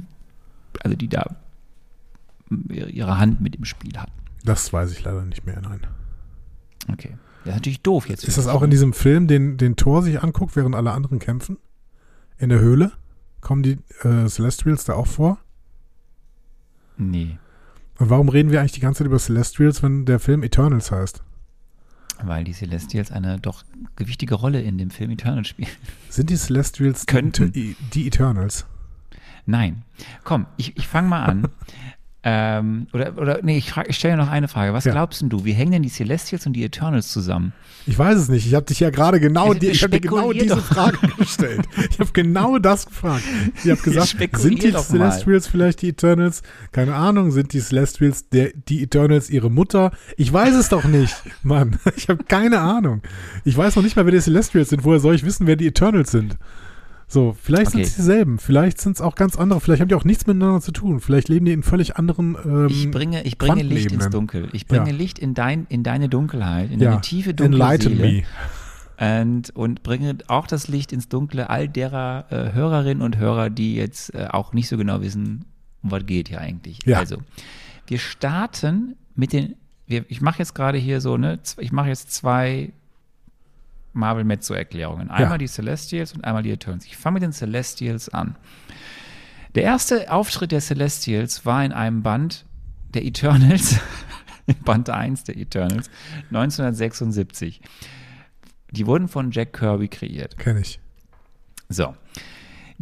also die da ihre Hand mit im Spiel hatten.
Das weiß ich leider nicht mehr, nein.
Okay. Das ist natürlich doof jetzt.
Ist das auch in diesem Film, den, den Thor sich anguckt, während alle anderen kämpfen? In der Höhle? Kommen die äh, Celestials da auch vor?
Nee,
Und warum reden wir eigentlich die ganze Zeit über Celestials, wenn der Film Eternals heißt?
Weil die Celestials eine doch gewichtige Rolle in dem Film Eternal spielen.
Sind die Celestials
Könnten.
die, die Eternals?
Nein. Komm, ich, ich fange mal an. ähm, oder, oder, nee, ich, ich stelle noch eine Frage. Was
Ja.
glaubst denn du? Wie hängen denn die Celestials und die Eternals zusammen?
Ich weiß es nicht. Ich habe dich ja gerade genau, die, ich hab dir genau diese
doch.
Frage gestellt. Ich habe genau das gefragt. Ich habe gesagt, sind die
doch mal.
Celestials vielleicht die Eternals? Keine Ahnung, sind die Celestials der, die Eternals ihre Mutter? Ich weiß es doch nicht, Mann. Ich habe keine Ahnung. Ich weiß noch nicht mal, wer die Celestials sind. Woher soll ich wissen, wer die Eternals sind? So, vielleicht sind
Okay.
es dieselben. Vielleicht sind es auch ganz andere. Vielleicht haben die auch nichts miteinander zu tun. Vielleicht leben die in völlig anderen ähm,
Ich bringe, ich bringe Licht ins. Dunkel. Ich bringe
Ja.
Licht in, dein, in deine Dunkelheit, in
ja,
deine tiefe dunkle
Enlighten
Seele.
me.
Und, und bringe auch das Licht ins Dunkle all derer äh, Hörerinnen und Hörer, die jetzt äh, auch nicht so genau wissen, um was geht hier eigentlich.
Ja.
Also, wir starten mit den, wir, ich mache jetzt gerade hier so, ne, ich mache jetzt zwei Marvel Mezzo-Erklärungen. Einmal
Ja.
die Celestials und einmal die Eternals. Ich fange mit den Celestials an. Der erste Auftritt der Celestials war in einem Band der Eternals, Band 1 der Eternals, 1976. Die wurden von Jack Kirby kreiert.
Kenn ich.
So.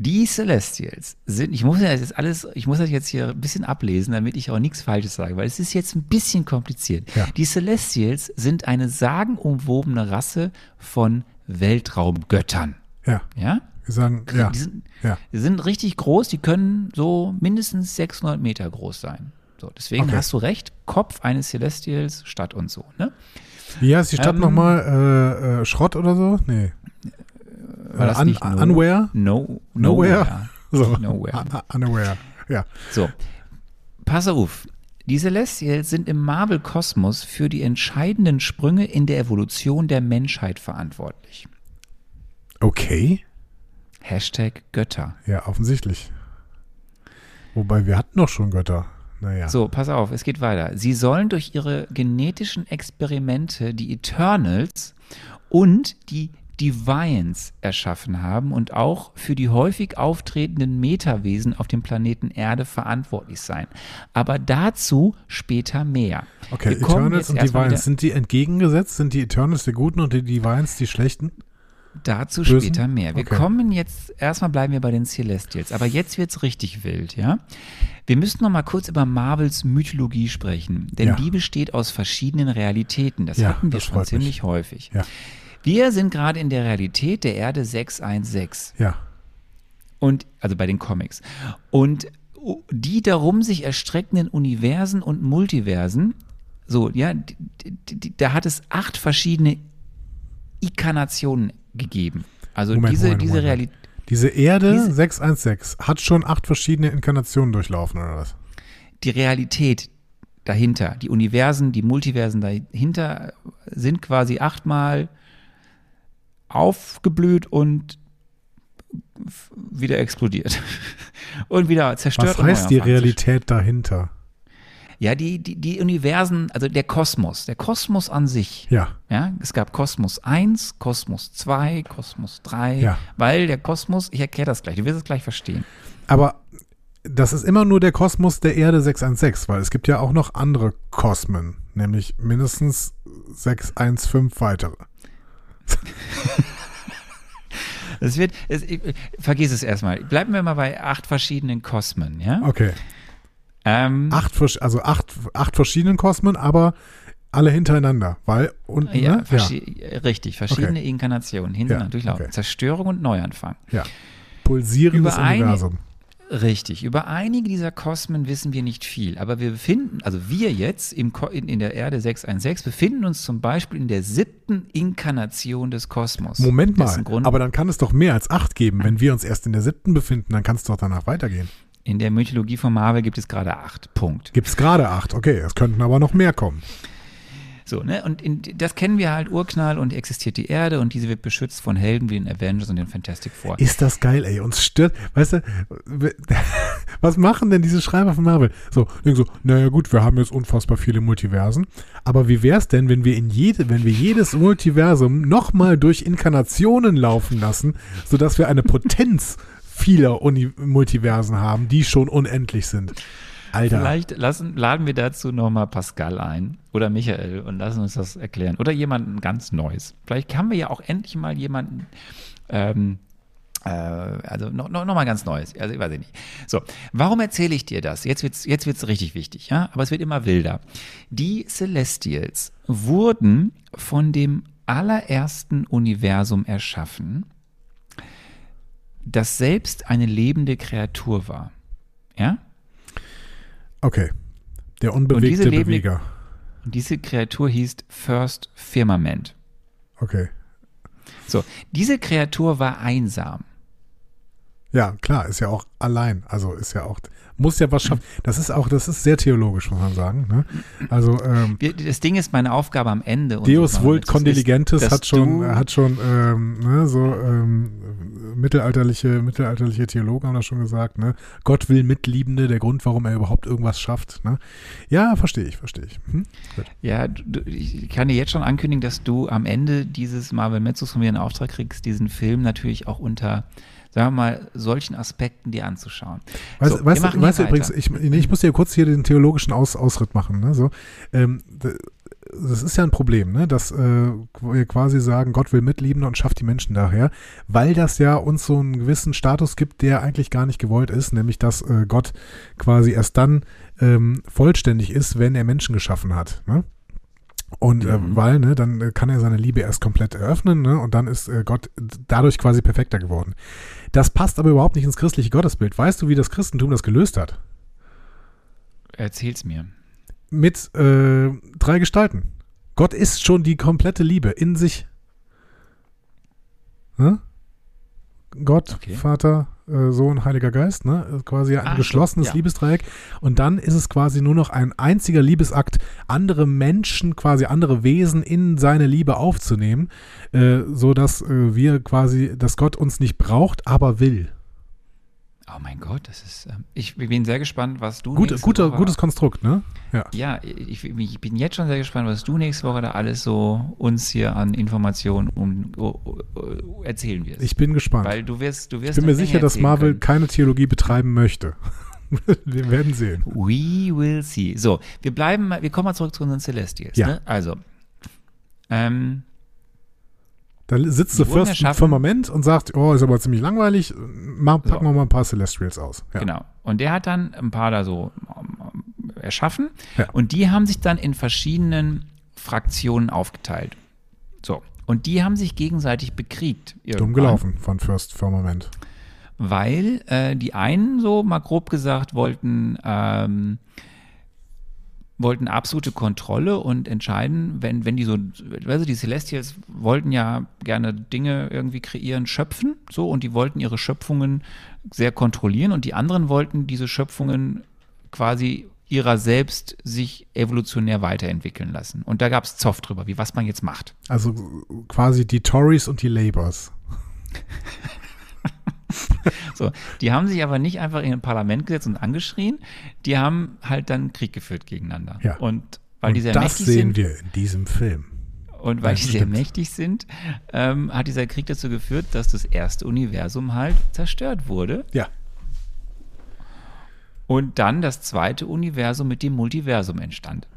Die Celestials sind, ich muss das jetzt alles, ich muss das jetzt hier ein bisschen ablesen, damit ich auch nichts Falsches sage, weil es ist jetzt ein bisschen kompliziert.
Ja.
Die Celestials sind eine sagenumwobene Rasse von Weltraumgöttern.
Ja,
Ja?
wir sagen, ja,
Die sind,
ja.
die sind richtig groß, die können so mindestens 600 Meter groß sein. So, deswegen
Okay.
hast du recht, Kopf eines Celestials, Stadt und so. Ne?
Wie heißt die Stadt
Ähm,
nochmal? Äh, äh, Schrott oder so? Nee.
War das
Äh, un
nicht no,
Unware?
No,
Nowhere? So.
Nowhere.
Un- un- Unaware. Ja.
So, pass auf. Die Celestials sind im Marvel-Kosmos für die entscheidenden Sprünge in der Evolution der Menschheit verantwortlich.
Okay.
Hashtag Götter.
Ja, offensichtlich. Wobei wir hatten doch schon Götter. Naja.
So, pass auf, es geht weiter. Sie sollen durch ihre genetischen Experimente die Eternals und die Divines erschaffen haben und auch für die häufig auftretenden Metawesen auf dem Planeten Erde verantwortlich sein. Aber dazu später mehr.
Okay, Eternals und Divines, sind die entgegengesetzt? Sind die Eternals die Guten und die Divines die Schlechten?
Dazu
Bösen?
später mehr. Wir
Okay.
kommen jetzt, erstmal bleiben wir bei den Celestials, aber jetzt wird's richtig wild, ja? Wir müssen noch mal kurz über Marvels Mythologie sprechen, denn
Ja.
die besteht aus verschiedenen Realitäten. Das
Ja,
hatten wir
das
schon ziemlich
mich.
häufig.
Ja.
Wir sind gerade in der Realität der Erde 616
Ja.
und also bei den Comics und die darum sich erstreckenden Universen und Multiversen, so ja, da hat es acht verschiedene Inkarnationen gegeben. Also
Moment,
diese
Moment,
diese
Moment.
Realität
Diese Erde
Diese-
616 hat schon acht verschiedene Inkarnationen durchlaufen, oder was?
die Realität dahinter, die Universen, die Multiversen dahinter sind quasi achtmal aufgeblüht und wieder explodiert und wieder zerstört.
Was heißt die Realität dahinter?
Ja, die, die, die Universen, also der Kosmos, der Kosmos an sich.
Ja.
Ja, es gab Kosmos 1, Kosmos 2, Kosmos 3,
Ja.
weil der Kosmos, ich erkläre das gleich, du wirst es gleich verstehen.
Aber das ist immer nur der Kosmos der Erde 616, weil es gibt ja auch noch andere Kosmen, nämlich mindestens 615 weitere.
Es wird, es, ich, vergiss es erstmal. Bleiben wir mal bei acht verschiedenen Kosmen, ja?
Okay.
Ähm,
Acht, also acht, acht verschiedenen Kosmen, aber alle hintereinander, weil und
ja,
ne?
verschi- richtig, verschiedene Inkarnationen hintereinander
Ja,
durchlaufen.
okay.
Zerstörung und Neuanfang.
ja. Pulsierendes
Über
Universum.
Richtig. Über einige dieser Kosmen wissen wir nicht viel, aber wir befinden, also wir jetzt im, Ko- in, in der Erde 616 befinden uns zum Beispiel in der siebten Inkarnation des Kosmos.
Moment mal, aber dann kann es doch mehr als acht geben. Wenn wir uns erst in der siebten befinden, dann kann es doch danach weitergehen.
in der Mythologie von Marvel gibt es gerade acht. Punkt.
Gibt es gerade acht, okay, es könnten aber noch mehr kommen.
So, ne? Und in, das kennen wir halt Urknall und existiert die Erde und diese wird beschützt von Helden wie den Avengers und den Fantastic Four.
Ist das geil, ey. Uns stört, weißt du, was machen denn diese Schreiber von Marvel? So, so, naja gut, wir haben jetzt unfassbar viele Multiversen, aber wie wär's denn, wenn wir in jede, wenn wir jedes Multiversum nochmal durch Inkarnationen laufen lassen, sodass wir eine Potenz vieler Uni Multiversen haben, die schon unendlich sind? Alter.
Vielleicht lassen, laden wir dazu nochmal Pascal ein oder Michael und lassen uns das erklären. Oder jemanden ganz Neues. Vielleicht haben wir ja auch endlich mal jemanden, ähm, äh, also noch, noch, noch mal ganz Neues. Also ich weiß nicht. So, warum erzähle ich dir das? Jetzt wird's, jetzt wird's richtig wichtig, ja? Aber es wird immer wilder. Die Celestials wurden von dem allerersten Universum erschaffen, das selbst eine lebende Kreatur war. Ja?
Okay. Der
Und
unbewegte
lebende-
Beweger.
Und diese Kreatur hieß First Firmament.
Okay.
So, diese Kreatur war einsam.
Ja, klar, ist ja auch allein. Also ist ja auch, muss ja was schaffen. Das ist auch, das ist sehr theologisch, muss man sagen. Ne? Also, ähm,
das Ding ist, meine Aufgabe am Ende.
Deus vult condiligentes hat schon, hat schon ähm, ne, so ähm, mittelalterliche, mittelalterliche Theologen haben das schon gesagt. Ne? Gott will Mitliebende, der Grund, warum er überhaupt irgendwas schafft. Ne? Ja, verstehe ich, verstehe ich. Hm?
Ja, du, ich kann dir jetzt schon ankündigen, dass du am Ende dieses Marvel Mezzos von mir in Auftrag kriegst, diesen Film natürlich auch unter, sagen wir mal, solchen Aspekten dir anzuschauen.
Weißt,
So,
weißt, weißt du übrigens, ich, nee, ich muss dir kurz hier den theologischen Aus, Ausritt machen. Ne? So, ähm, das ist ja ein Problem, ne? dass äh, wir quasi sagen, Gott will Mitliebende und schafft die Menschen daher, weil das ja uns so einen gewissen Status gibt, der eigentlich gar nicht gewollt ist, nämlich dass äh, Gott quasi erst dann ähm, vollständig ist, wenn er Menschen geschaffen hat. Ne? Und äh,
Mhm.
weil, ne, dann äh, kann er seine Liebe erst komplett eröffnen, ne, und dann ist äh, Gott dadurch quasi perfekter geworden. Das passt aber überhaupt nicht ins christliche Gottesbild. Weißt du, wie das Christentum das gelöst hat?
Erzähl's mir.
Mit äh, drei Gestalten. Gott ist schon die komplette Liebe in sich. Ne? Gott,
Okay.
Vater, äh, Sohn, Heiliger Geist, ne? Äh, Quasi ein
Ah,
geschlossenes
ja.
Liebesdreieck. Und dann ist es quasi nur noch ein einziger Liebesakt, andere Menschen, quasi andere Wesen in seine Liebe aufzunehmen, äh, so dass äh, wir quasi, dass Gott uns nicht braucht, aber will.
Oh mein Gott, das ist. Ähm, ich bin sehr gespannt, was du.
Gut,
Woche-
gutes Konstrukt, ne? Ja.
Ja, ich, ich bin jetzt schon sehr gespannt, was du nächste Woche da alles so uns hier an Informationen um, oh, oh, erzählen wirst.
Ich bin gespannt.
Weil du wirst, du wirst.
ich bin mir sicher, dass Marvel
können.
keine Theologie betreiben möchte. wir werden sehen.
We will see. So, wir bleiben, wir kommen mal zurück zu unseren Celestials.
Ja.
Ne? Also, ähm,
Da sitzt
Die wurden
First im Firmament und sagt, oh, ist aber ziemlich langweilig, mal, packen
So.
wir mal ein paar Celestials aus. Ja.
Genau. Und der hat dann ein paar da so ähm, erschaffen.
Ja.
Und die haben sich dann in verschiedenen Fraktionen aufgeteilt. So. Und die haben sich gegenseitig bekriegt.
Dumm
irgendwann.
gelaufen von First Firmament.
Weil äh, die einen so mal grob gesagt wollten, ähm, wollten absolute Kontrolle und entscheiden, wenn, wenn die so, weißt du, die Celestials wollten ja gerne Dinge irgendwie kreieren, schöpfen, so, und die wollten ihre Schöpfungen sehr kontrollieren und die anderen wollten diese Schöpfungen quasi ihrer selbst sich evolutionär weiterentwickeln lassen. Und da gab es Zoff drüber, wie was man jetzt macht.
Also quasi die Tories und die Labours.
So, die haben sich aber nicht einfach in ein Parlament gesetzt und angeschrien, die haben halt dann Krieg geführt gegeneinander.
Ja.
Und weil
und
die sehr
das
mächtig
sehen
sind
wir in diesem Film.
und weil
Ja,
die sehr
stimmt.
mächtig sind, ähm, hat dieser Krieg dazu geführt, dass das erste Universum halt zerstört wurde
Ja.
und dann das zweite Universum mit dem Multiversum entstand.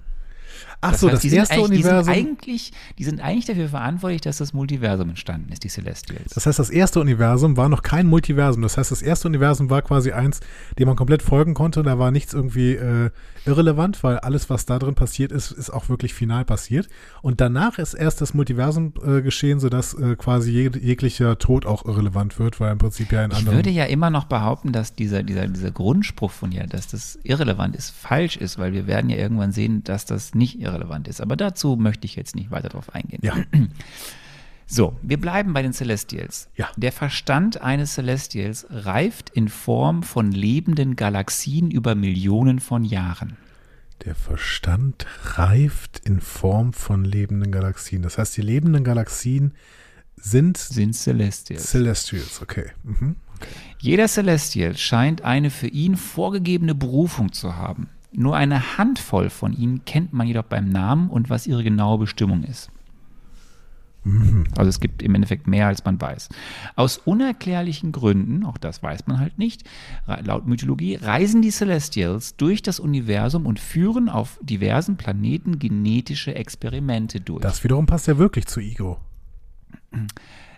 Ach so,
heißt,
das
die sind
erste
eigentlich-
Universum.
Die sind, eigentlich, die sind eigentlich dafür verantwortlich, dass das Multiversum entstanden ist, die Celestials.
Das heißt, das erste Universum war noch kein Multiversum. Das heißt, das erste Universum war quasi eins, dem man komplett folgen konnte. Da war nichts irgendwie äh, irrelevant, weil alles, was da drin passiert ist, ist auch wirklich final passiert. Und danach ist erst das Multiversum äh, geschehen, sodass äh, quasi jeg jeglicher Tod auch irrelevant wird, weil im Prinzip ja in
Ich
anderen.
würde ja immer noch behaupten, dass dieser, dieser, dieser Grundspruch von ja, dass das irrelevant ist, falsch ist, weil wir werden ja irgendwann sehen, dass das nicht irrelevant ist. Aber dazu möchte ich jetzt nicht weiter drauf eingehen.
ja,
So, wir bleiben bei den Celestials.
Ja.
Der Verstand eines Celestials reift in Form von lebenden Galaxien über Millionen von Jahren.
der Verstand reift in Form von lebenden Galaxien. Das heißt, die lebenden Galaxien sind
Sind Celestials.
Celestials. Okay. Mhm.
Jeder Celestial scheint eine für ihn vorgegebene Berufung zu haben. Nur eine Handvoll von ihnen kennt man jedoch beim Namen und was ihre genaue Bestimmung ist. Also es gibt im Endeffekt mehr, als man weiß. Aus unerklärlichen Gründen, auch das weiß man halt nicht, laut Mythologie reisen die Celestials durch das Universum und führen auf diversen Planeten genetische Experimente durch.
Das wiederum passt ja wirklich zu Ego.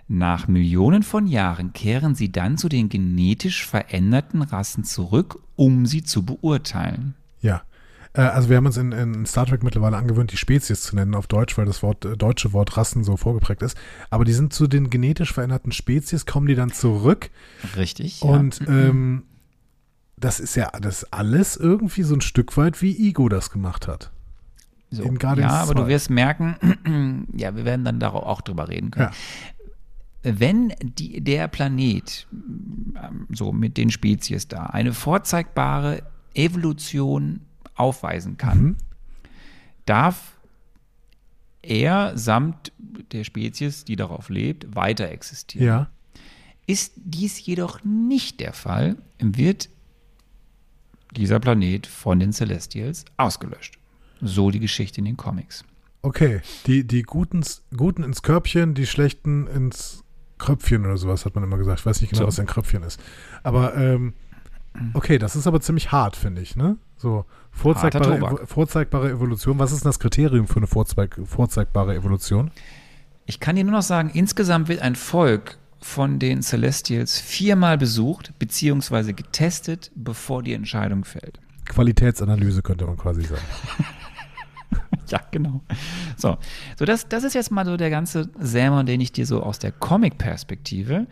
Nach Millionen von Jahren kehren sie dann zu den genetisch veränderten Rassen zurück, um sie zu beurteilen.
Ja. Äh, Also wir haben uns in, in Star Trek mittlerweile angewöhnt, die Spezies zu nennen auf Deutsch, weil das Wort, äh, deutsche Wort Rassen so vorgeprägt ist. Aber die sind zu den genetisch veränderten Spezies, kommen die dann zurück
Richtig.
und ähm, das ist ja das alles irgendwie so ein Stück weit, wie Ego das gemacht hat.
So,
in Guardians
ja, aber
2.
du wirst merken, ja, wir werden dann darauf auch drüber reden können.
Ja.
Wenn die, der Planet, ähm, so mit den Spezies da, eine vorzeigbare Evolution aufweisen kann,
Mhm.
darf er samt der Spezies, die darauf lebt, weiter existieren.
Ja.
Ist dies jedoch nicht der Fall, wird dieser Planet von den Celestials ausgelöscht. So die Geschichte in den Comics.
Okay. Die, die Guten, Guten ins Körbchen, die Schlechten ins Kröpfchen oder sowas, hat man immer gesagt. Ich weiß nicht genau,
So.
was ein Kröpfchen ist. Aber ähm, okay, das ist aber ziemlich hart, finde ich, ne? So, vorzeigbare. Evo vorzeigbare Evolution. Was ist denn das Kriterium für eine vorzeig vorzeigbare Evolution?
Ich kann dir nur noch sagen, insgesamt wird ein Volk von den Celestials viermal besucht bzw. getestet, bevor die Entscheidung fällt.
Qualitätsanalyse könnte man quasi sagen.
Ja, genau. So, so das, das ist jetzt mal so der ganze Sermon, den ich dir so aus der Comic-Perspektive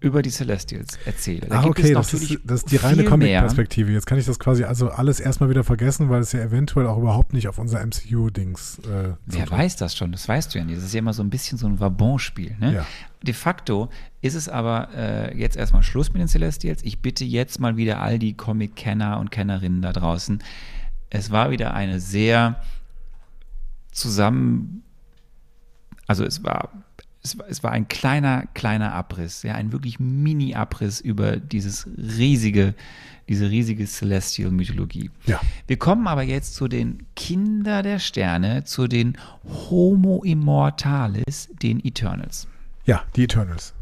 über die Celestials erzähle. Da
Ah, okay, das ist, das ist die reine. Comic-Perspektive. Jetzt kann ich das quasi also alles erstmal wieder vergessen, weil es ja eventuell auch überhaupt nicht auf unser MCU-Dings äh,
Wer weiß das schon? Das weißt du ja nicht. Das ist ja immer so ein bisschen so ein Vabon-Spiel. Ne?
Ja.
De facto ist es aber äh, jetzt erstmal Schluss mit den Celestials. Ich bitte jetzt mal wieder all die Comic-Kenner und Kennerinnen da draußen. Es war wieder eine sehr zusammen, also es war, es war, es war ein kleiner, kleiner Abriss, ja, ein wirklich Mini-Abriss über dieses riesige, diese riesige Celestial-Mythologie.
Ja.
Wir kommen aber jetzt zu den Kinder der Sterne, zu den Homo Immortalis, den Eternals.
Ja, die Eternals.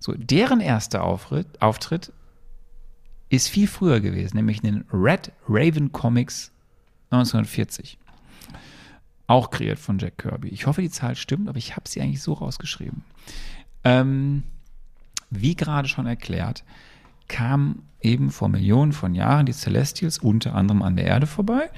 So, deren erster Auftritt, Auftritt ist viel früher gewesen, nämlich in den Red Raven Comics 1940. Auch kreiert von Jack Kirby. Ich hoffe, die Zahl stimmt, aber ich habe sie eigentlich so rausgeschrieben. Ähm, wie gerade schon erklärt, kamen eben vor Millionen von Jahren die Celestials unter anderem an der Erde vorbei,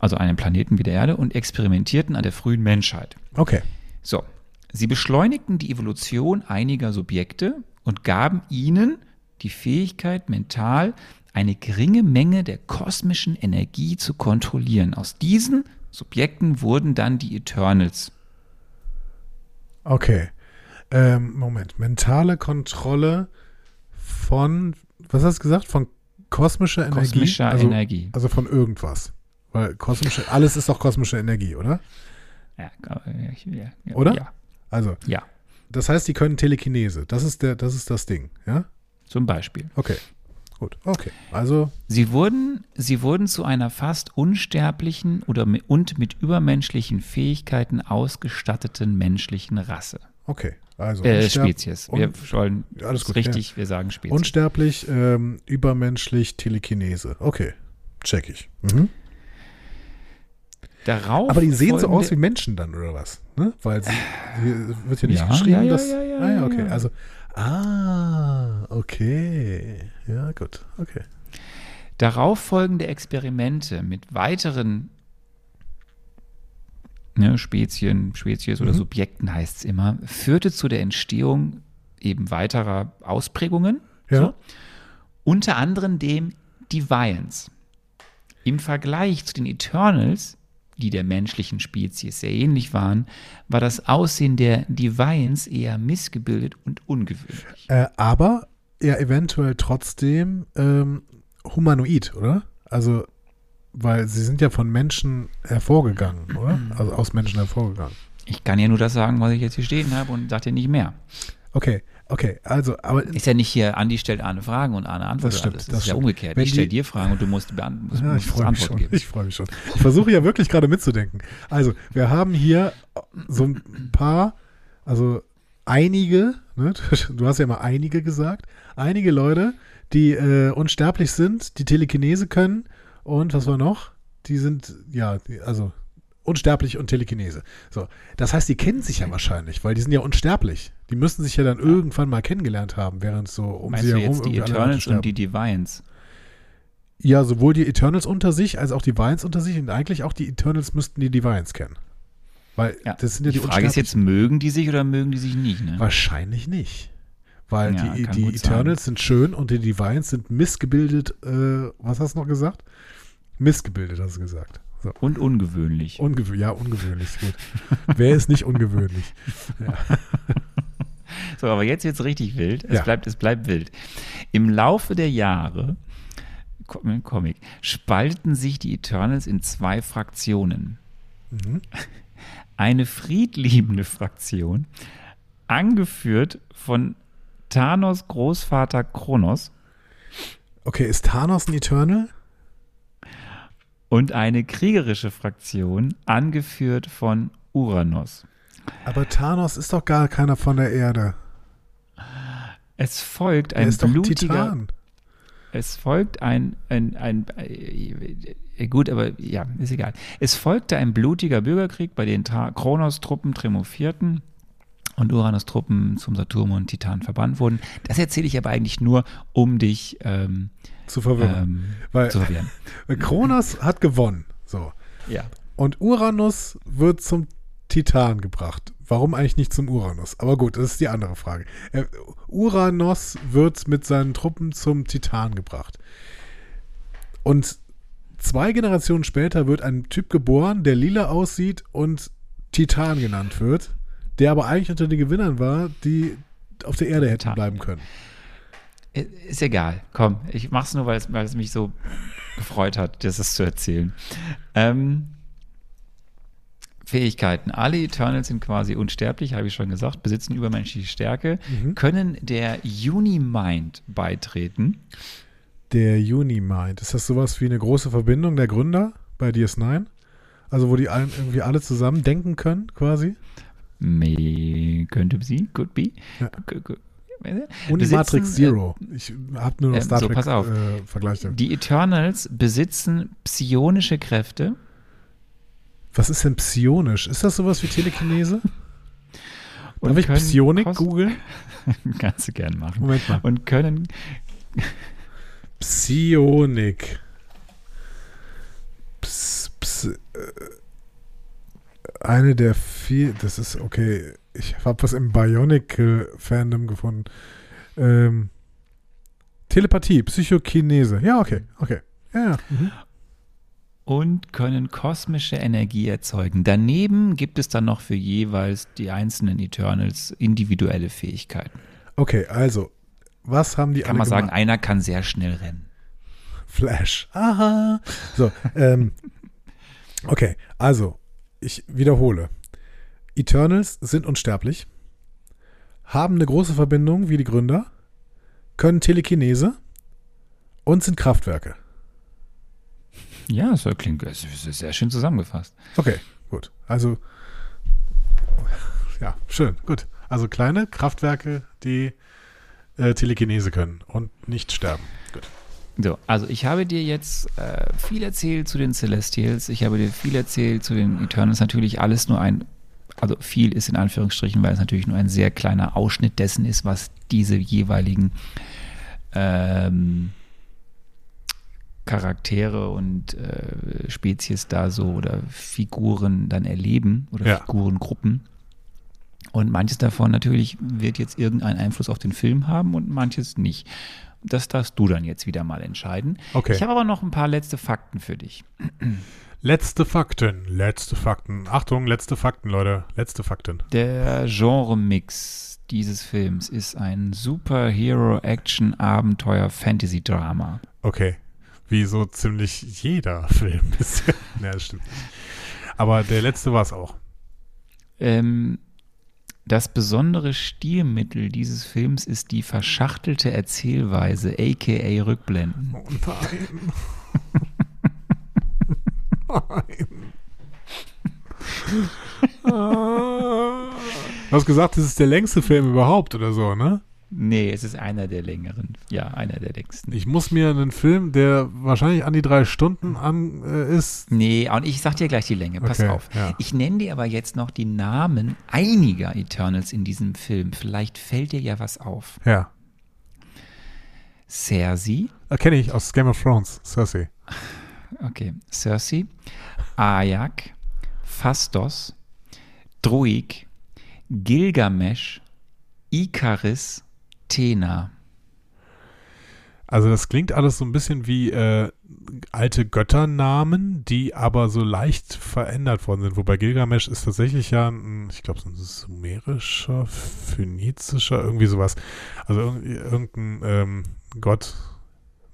also einem Planeten wie der Erde, und experimentierten an der frühen Menschheit.
Okay.
So, sie beschleunigten die Evolution einiger Subjekte und gaben ihnen die Fähigkeit, mental eine geringe Menge der kosmischen Energie zu kontrollieren. Aus diesen Subjekten wurden dann die Eternals.
Okay. Ähm, Moment. Mentale Kontrolle von, was hast du gesagt? Von kosmischer Energie?
Kosmischer
also,
Energie.
Also von irgendwas. Weil kosmische, alles ist doch kosmische Energie, oder?
Ja, ja, ja,
Oder?
Ja,
Also,
ja,
das heißt, die können Telekinese. Das ist der, das ist das Ding, ja?
zum Beispiel.
Okay. Gut. Okay. Also,
Sie wurden, sie wurden zu einer fast unsterblichen oder mi- und mit übermenschlichen Fähigkeiten ausgestatteten menschlichen Rasse.
okay. Also
Äh, Spezies. Wir wollen
Alles gut,
richtig, wir sagen Spezies.
Unsterblich, ähm, übermenschlich, Telekinese. Okay. Check ich. Mhm.
Darauf
Aber die sehen so aus wie Menschen dann, oder was? Ne? Weil sie, hier wird ja nicht
Ja,
geschrieben,
ja, ja,
dass.
ja, ja,
ah, ja, okay.
ja.
Also, ah, okay. Ja, gut. Okay.
Darauf folgende Experimente mit weiteren ne, Spezien, Spezies oder
Mhm.
Subjekten heißt es immer, führte zu der Entstehung eben weiterer Ausprägungen.
Ja.
So. Unter anderem dem Deviants. Im Vergleich zu den Eternals, die der menschlichen Spezies sehr ähnlich waren, war das Aussehen der Deviants eher missgebildet und ungewöhnlich.
Äh, aber ja, eventuell trotzdem ähm, humanoid, oder? Also, weil sie sind ja von Menschen hervorgegangen, oder? Also aus Menschen hervorgegangen.
Ich kann ja nur das sagen, was ich jetzt hier stehen habe und sage dir nicht mehr.
Okay, okay. Also, aber
Ist ja nicht hier, Andi stellt Arne Fragen und Arne antwortet
Das stimmt,
alles.
das
Das ist ja
stimmt.
umgekehrt.
Wenn
ich stelle dir Fragen und du musst, beant musst,
Ja,
musst
ich freue mich
Antworten
schon.
geben.
Ich freue mich schon. Ich versuche ja wirklich gerade mitzudenken. Also, wir haben hier so ein paar, also einige, ne? du hast ja mal einige gesagt, einige Leute, die äh, unsterblich sind, die Telekinese können und was war noch? Die sind, ja, also unsterblich und Telekinese. So, das heißt, die kennen sich ja wahrscheinlich, weil die sind ja unsterblich. Die müssen sich ja dann irgendwann mal kennengelernt haben, während so um
Meinst
sie herum
jetzt die Eternals und die Divines?
Ja, sowohl die Eternals unter sich als auch die Vines unter sich und eigentlich auch die Eternals müssten die Divines kennen. Weil
Ja.
das sind ja
die
die,
Frage ist jetzt, mögen die sich oder mögen die sich nicht? Ne?
Wahrscheinlich nicht. Weil
Ja,
die, die Eternals sind schön und die Divines sind missgebildet, äh, was hast du noch gesagt? Missgebildet, hast du gesagt. So.
Und ungewöhnlich.
Ungewö ja, ungewöhnlich, gut. Wer ist nicht ungewöhnlich? Ja.
So, aber jetzt wird es richtig wild. Es,
Ja.
bleibt, es bleibt wild. Im Laufe der Jahre, im Comic, spalten sich die Eternals in zwei Fraktionen.
Mhm.
Eine friedliebende Fraktion, angeführt von Thanos Großvater Kronos
Okay, ist Thanos ein Eternal?
Und eine kriegerische Fraktion, angeführt von Uranus.
Aber Thanos ist doch gar keiner von der Erde.
Es folgt ein
ist doch ein
blutiger,
Titan.
es folgt ein, ein, ein, äh, gut, aber ja, ist egal. Es folgte ein blutiger Bürgerkrieg, bei dem Tra- Kronos-Truppen triumphierten und Uranus-Truppen zum Saturn und Titan verbannt wurden. Das erzähle ich aber eigentlich nur, um dich ähm,
Zu verwirren.
ähm,
Weil-
zu verwirren.
Kronos hat gewonnen. So.
Ja.
Und Uranus wird zum Titan gebracht. Warum eigentlich nicht zum Uranus? Aber gut, das ist die andere Frage. Äh, Uranus wird mit seinen Truppen zum Titan gebracht. Und zwei Generationen später wird ein Typ geboren, der lila aussieht und Titan genannt wird, der aber eigentlich unter den Gewinnern war, die auf der Erde hätten bleiben können.
Ist egal. Komm, ich mach's nur, weil es, weil es mich so gefreut hat, das zu erzählen. Ähm, Fähigkeiten. Alle Eternals sind quasi unsterblich, habe ich schon gesagt, besitzen übermenschliche Stärke,
Mhm.
können der Unimind beitreten.
Der Unimind, ist das sowas wie eine große Verbindung der Gründer bei DS9? Also wo die allen irgendwie alle zusammen denken können, quasi?
May, könnte sie, could be.
Ja.
K-
Und die
Besitzen,
Matrix Zero. Ich habe nur noch
ähm,
Star
so,
Trek
pass auf.
äh, Vergleiche.
Die Eternals besitzen psionische Kräfte.
Was ist denn psionisch? Ist das sowas wie Telekinese? Darf ich Psionik googeln?
Kannst du gern machen.
Moment mal.
Und können
Psionik. Ps, ps, äh, eine der vier, das ist okay. Ich habe was im Bionicle-Fandom gefunden. Ähm, Telepathie, Psychokinese. Ja, okay, okay. Ja, ja. Mhm.
und können kosmische Energie erzeugen. Daneben gibt es dann noch für jeweils die einzelnen Eternals individuelle Fähigkeiten.
Okay, also, was haben die
Kann man sagen,
gemacht?
einer kann sehr schnell rennen.
Flash. Aha. So, ähm, okay, also, ich wiederhole. Eternals sind unsterblich, haben eine große Verbindung wie die Gründer, können Telekinese und sind Kraftwerke.
Ja, das klingt das ist sehr schön zusammengefasst.
Okay, gut. Also, ja, schön, gut. Also kleine Kraftwerke, die äh, Telekinese können und nicht sterben. Gut.
So, also ich habe dir jetzt äh, viel erzählt zu den Celestials, ich habe dir viel erzählt zu den Eternals, natürlich alles nur ein, also viel ist in Anführungsstrichen, weil es natürlich nur ein sehr kleiner Ausschnitt dessen ist, was diese jeweiligen ähm, Charaktere und äh, Spezies da so oder Figuren dann erleben oder
Ja.
Figurengruppen. Und manches davon natürlich wird jetzt irgendeinen Einfluss auf den Film haben und manches nicht. Das darfst du dann jetzt wieder mal entscheiden.
Okay.
Ich habe aber noch ein paar letzte Fakten für dich.
Letzte Fakten, letzte Fakten. Achtung, letzte Fakten, Leute. Letzte Fakten.
Der Genre-Mix dieses Films ist ein Superhero-Action-Abenteuer-Fantasy-Drama.
Okay. Wie so ziemlich jeder Film bisher. ja, das stimmt. Aber der letzte war es auch.
Ähm, das besondere Stilmittel dieses Films ist die verschachtelte Erzählweise, aka Rückblenden.
Oh nein. nein. Du hast gesagt, das ist der längste Film überhaupt oder so, ne?
Nee, es ist einer der längeren. Ja, einer der längsten.
Ich muss mir einen Film, der wahrscheinlich an die drei Stunden an äh, ist.
Nee, und ich sag dir gleich die Länge. Pass
Okay,
auf.
ja.
Ich nenne dir aber jetzt noch die Namen einiger Eternals in diesem Film. Vielleicht fällt dir ja was auf.
Ja.
Cersei,
Erkenne ich aus Game of Thrones, Cersei.
Okay, Cersei, Ayak, Phastos, Druig, Gilgamesh, Ikaris, Tena.
Also das klingt alles so ein bisschen wie äh, alte Götternamen, die aber so leicht verändert worden sind. Wobei Gilgamesh ist tatsächlich ja, ein, ich glaube, so ein sumerischer, phönizischer, irgendwie sowas. Also irg irgendein ähm, Gott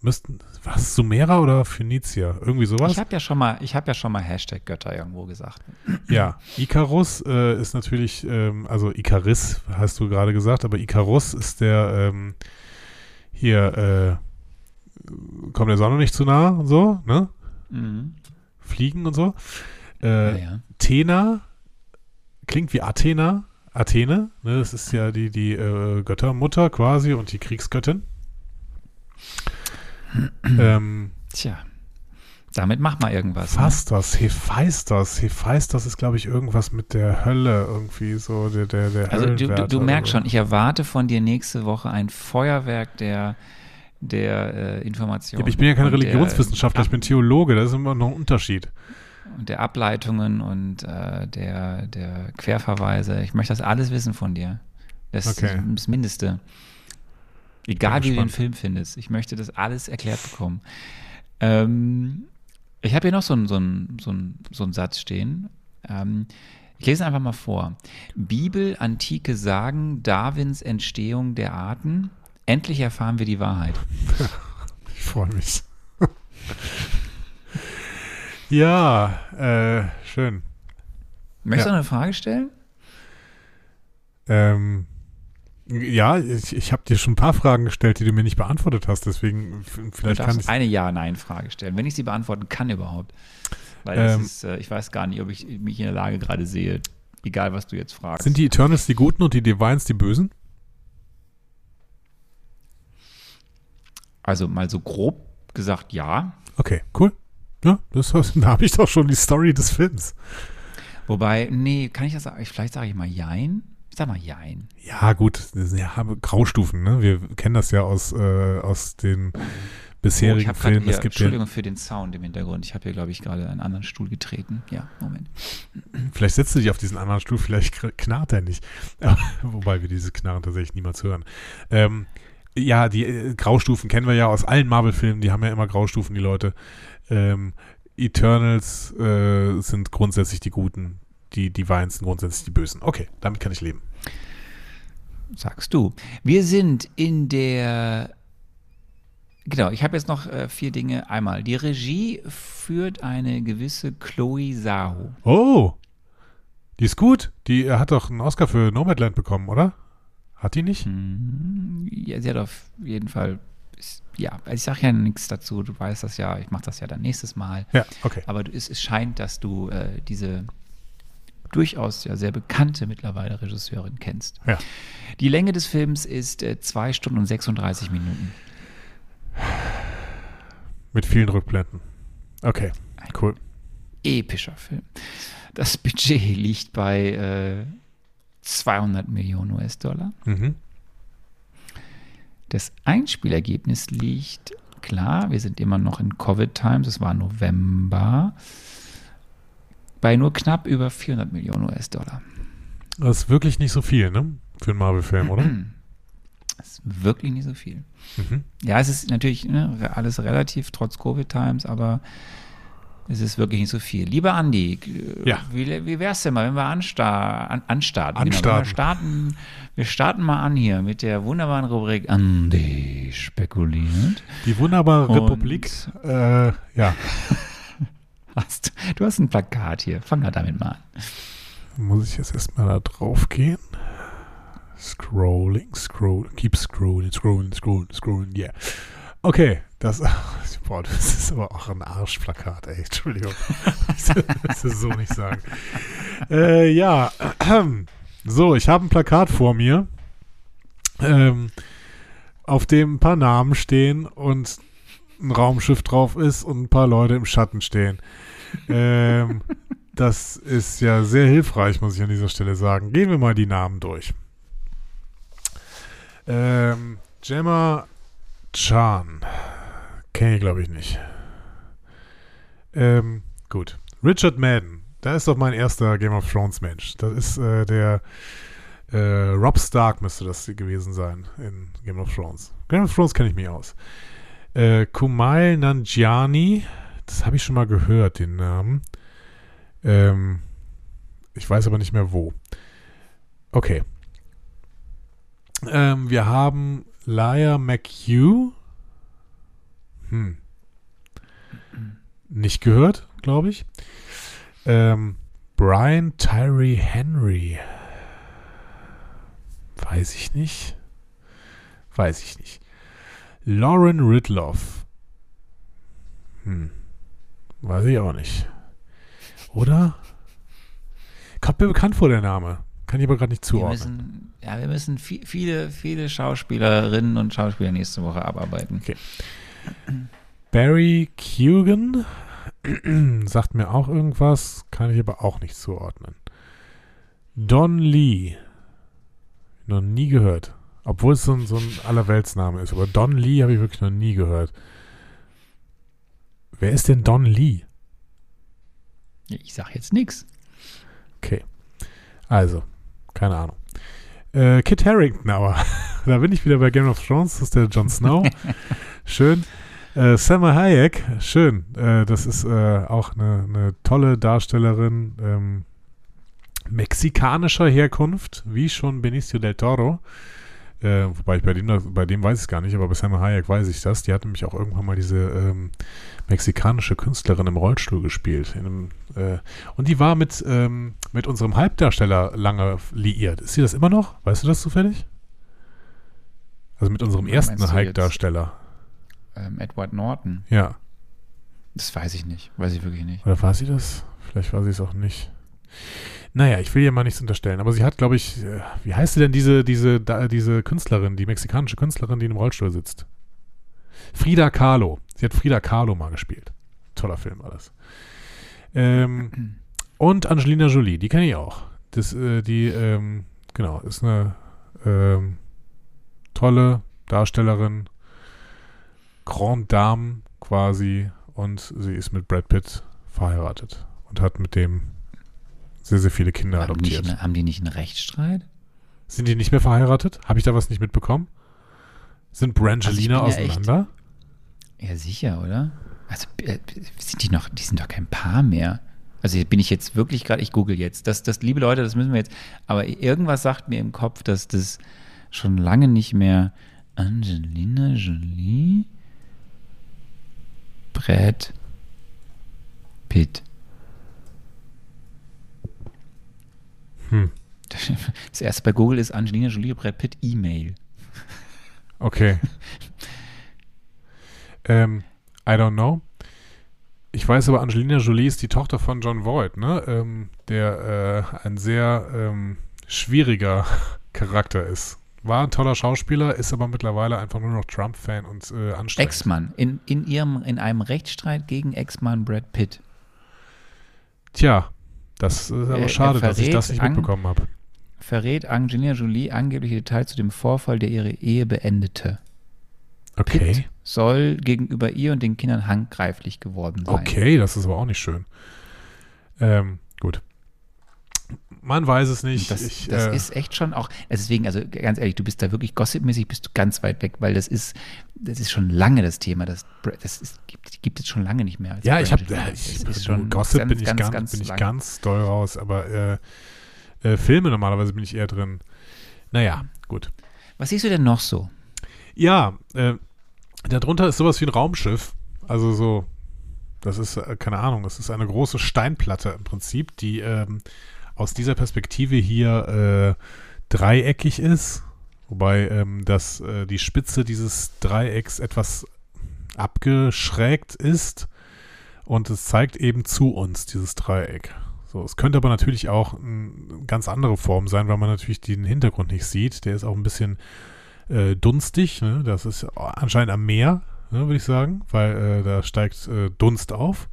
müssten, was, Sumerer oder Phönizier? Irgendwie sowas?
Ich habe ja schon mal, ich habe ja schon mal Hashtag Götter irgendwo gesagt.
Ja, Icarus äh, ist natürlich, ähm, also Icaris hast du gerade gesagt, aber Icarus ist der ähm, hier, äh, kommt der Sonne nicht zu nah und so, ne?
Mhm.
Fliegen und so. Äh,
ja, ja.
Athena klingt wie Athena, Athene, ne? Das ist ja die, die äh, Göttermutter quasi und die Kriegsgöttin. Ähm,
Tja, damit mach mal irgendwas. ne?
Phastos, Hephaistos. Hephaistos ist, glaube ich, irgendwas mit der Hölle irgendwie so, der, der, der
Also du, du, du merkst schon, ich erwarte von dir nächste Woche ein Feuerwerk der, der äh,
so.
Information.
Ja, ich bin ja kein
und der-
Religionswissenschaftler, ich bin Theologe, das ist immer noch ein Unterschied.
und der Ableitungen und äh, der, der Querverweise. Ich möchte das alles wissen von dir. Das
Okay.
ist das Mindeste. Egal wie du den. Film findest. Ich möchte das alles erklärt bekommen. Ähm, ich habe hier noch so einen so einen- so einen- so einen Satz stehen. Ähm, ich lese einfach mal vor. Bibel, antike Sagen, Darwins Entstehung der Arten. Endlich erfahren wir die Wahrheit.
Ich freue mich. ja, äh, schön.
Möchtest
Ja.
du noch eine Frage stellen?
Ähm, ja, ich, ich habe dir schon ein paar Fragen gestellt, die du mir nicht beantwortet hast, deswegen f-
Du
vielleicht kann ich.
eine Ja-Nein-Frage stellen, wenn ich sie beantworten kann überhaupt. Weil
Ähm.
ist, äh, ich weiß gar nicht, ob ich mich in der Lage gerade sehe, egal was du jetzt fragst.
Sind die Eternals die Guten und die Divines die Bösen?
also mal so grob gesagt ja.
Okay, cool. Ja, das, da habe ich doch schon die Story des Films.
Wobei, nee, kann ich das sagen? Vielleicht sage ich mal Jein. Sag mal Jein.
Ja, gut, das sind ja Graustufen, ne? Wir kennen das ja aus, äh, aus den
Oh,
bisherigen
gerade
Filmen.
hier,
Es gibt ja,
Entschuldigung für den Sound im Hintergrund. Ich habe hier, glaube ich, gerade einen anderen Stuhl getreten. Ja, Moment.
vielleicht setzt du dich auf diesen anderen Stuhl, vielleicht knarrt er nicht. Wobei wir dieses Knarren tatsächlich niemals hören. Ähm, ja, die äh, Graustufen kennen wir ja aus allen Marvel-Filmen, die haben ja immer Graustufen, die Leute. Ähm, Eternals äh, sind grundsätzlich die Guten, die Divines sind grundsätzlich die Bösen. Okay, damit kann ich leben.
Sagst du. Wir sind in der. Genau, ich habe jetzt noch äh, vier Dinge. Einmal, die Regie führt eine gewisse Chloe Zhao.
Oh, die ist gut. Die äh, hat doch einen Oscar für Nomadland bekommen, oder? Hat die nicht?
Hm, Ja, sie hat auf jeden Fall. Ist, ja, also ich sage ja nichts dazu. Du weißt das ja. Ich mache das ja dann nächstes Mal.
Ja, okay.
Aber du, es, es scheint, dass du äh, diese durchaus ja sehr bekannte mittlerweile Regisseurin kennst.
Ja.
Die Länge des Films ist äh, 2 Stunden und 36 Minuten.
Mit vielen Rückblenden. Okay, cool.
Epischer Film. Das Budget liegt bei äh, 200 Millionen US-Dollar.
Mhm.
Das Einspielergebnis liegt, klar, wir sind immer noch in Covid-Times, es war November, bei nur knapp über 400 Millionen US-Dollar.
Das ist wirklich nicht so viel, ne? Für einen Marvel-Film, oder?
Das ist wirklich nicht so viel.
mhm.
Ja, es ist natürlich ne, alles relativ, trotz Covid-Times, aber es ist wirklich nicht so viel. Lieber Andi, äh,
Ja.
wie, wie wär's denn mal, wenn wir ansta an, anstarten? Genau,
Anstarten.
wir, starten, wir starten mal an hier mit der wunderbaren Rubrik Andi spekuliert.
Die wunderbare
Und-
Republik. Äh, ja,
Hast, du hast ein Plakat hier, fang mal damit mal an.
muss ich jetzt erstmal da drauf gehen. Scrolling, scroll, keep scrolling, scrolling, scrolling, scrolling, yeah. Okay, das, boah, das ist aber auch ein Arschplakat, ey, Entschuldigung. das ist so nicht sagen. Äh, ja, so, ich habe ein Plakat vor mir, ähm, auf dem ein paar Namen stehen und ein Raumschiff drauf ist und ein paar Leute im Schatten stehen. Ähm, das ist ja sehr hilfreich, muss ich an dieser Stelle sagen. Gehen wir mal die Namen durch. Ähm, Gemma Chan. Kenne ich, glaube ich, nicht. Ähm, gut. Richard Madden. Da ist doch mein erster Game of Thrones Mensch. Das ist äh, der äh, Rob Stark müsste das gewesen sein in Game of Thrones. Game of Thrones kenne ich mich aus. Äh, Kumail Nanjiani. Das habe ich schon mal gehört, den Namen. Ähm, ich weiß aber nicht mehr wo. Okay. Ähm, wir haben Laia McHugh. Hm. Nicht gehört, glaube ich. Ähm, Brian Tyree Henry. Weiß ich nicht. Weiß ich nicht. Lauren Ridloff. Hm. Weiß ich auch nicht. Oder? Kommt mir bekannt vor, der Name. Kann ich aber gerade nicht
Wir
zuordnen.
müssen, ja, wir müssen vi- viele, viele Schauspielerinnen und Schauspieler nächste Woche abarbeiten.
Okay. Barry Keoghan sagt mir auch irgendwas, kann ich aber auch nicht zuordnen. Don Lee. Noch nie gehört. Obwohl es so ein, so ein Allerweltsname ist. Aber Don Lee habe ich wirklich noch nie gehört. Wer ist denn Don Lee?
Ich sag jetzt nichts.
Okay. Also, keine Ahnung. Äh, Kit Harrington aber. da bin ich wieder bei Game of Thrones. Das ist der Jon Snow. Schön. Äh, Selma Hayek. Schön. Äh, das ist äh, auch eine, eine, tolle Darstellerin ähm, mexikanischer Herkunft, wie schon Benicio del Toro. Äh, wobei ich bei dem, bei dem weiß ich es gar nicht, aber bei Selma Hayek weiß ich das. Die hat nämlich auch irgendwann mal diese ähm, mexikanische Künstlerin im Rollstuhl gespielt. Einem, äh, und die war mit, ähm, mit unserem Halbdarsteller lange liiert. Ist sie das immer noch? Weißt du das zufällig? Also mit unserem ersten Halbdarsteller.
Ähm, Edward Norton.
Ja.
Das weiß ich nicht. Weiß ich wirklich nicht.
Oder war sie das? Vielleicht war sie es auch nicht. Naja, ich will ihr mal nichts unterstellen, aber sie hat, glaube ich, äh, wie heißt sie denn diese, diese, da, diese Künstlerin, die mexikanische Künstlerin, die im Rollstuhl sitzt? Frida Kahlo. Sie hat Frida Kahlo mal gespielt. Toller Film war das. Ähm, und Angelina Jolie, die kenne ich auch. Das, äh, die, ähm, genau, ist eine ähm, tolle Darstellerin, Grand Dame quasi, und sie ist mit Brad Pitt verheiratet und hat mit dem sehr, sehr viele Kinder
haben
adoptiert.
Die nicht, haben die nicht einen Rechtsstreit?
Sind die nicht mehr verheiratet? Habe ich da was nicht mitbekommen? Sind Brangelina also auseinander?
Ja, ja, sicher, oder? Also äh, sind die noch, die sind doch kein Paar mehr. Also bin ich jetzt wirklich gerade, ich google jetzt. Das, das, liebe Leute, das müssen wir jetzt. Aber irgendwas sagt mir im Kopf, dass das schon lange nicht mehr Angelina Jolie, Brad Pitt.
Hm.
Das erste bei Google ist Angelina Jolie, Brad Pitt, E-Mail.
Okay. ähm, I don't know. Ich weiß aber, Angelina Jolie ist die Tochter von John Voight, ne? Ähm, der äh, ein sehr ähm, schwieriger Charakter ist. War ein toller Schauspieler, ist aber mittlerweile einfach nur noch Trump-Fan und äh, anstrengend.
Ex-Mann. In, in, ihrem, in einem Rechtsstreit gegen Ex-Mann Brad Pitt.
Tja, das ist aber äh, schade, dass ich das nicht mitbekommen habe.
Verrät Angelina Jolie angebliche Details zu dem Vorfall, der ihre Ehe beendete.
Okay.
Pitt soll gegenüber ihr und den Kindern handgreiflich geworden sein.
Okay, das ist aber auch nicht schön. Ähm, gut. Man weiß es nicht.
Das,
ich,
das
äh,
ist echt schon auch, deswegen, also ganz ehrlich, du bist da wirklich gossipmäßig, bist du ganz weit weg, weil das ist, das ist schon lange das Thema. Das, das ist, gibt, gibt es schon lange nicht mehr.
ja, ich habe, äh, Gossip ganz, bin, ich ganz, ganz, ganz bin ich ganz doll raus, aber äh, äh, Filme normalerweise bin ich eher drin. Naja, gut.
Was siehst du denn noch so?
Ja, äh, darunter ist sowas wie ein Raumschiff. Also so, das ist, äh, keine Ahnung, das ist eine große Steinplatte im Prinzip, die ähm, aus dieser Perspektive hier äh, dreieckig ist. Wobei ähm, das, äh, die Spitze dieses Dreiecks etwas abgeschrägt ist. Und es zeigt eben zu uns, dieses Dreieck. So, es könnte aber natürlich auch eine ganz andere Form sein, weil man natürlich den Hintergrund nicht sieht. Der ist auch ein bisschen äh, dunstig. Ne? Das ist anscheinend am Meer, ne, würde ich sagen, weil äh, da steigt äh, Dunst auf.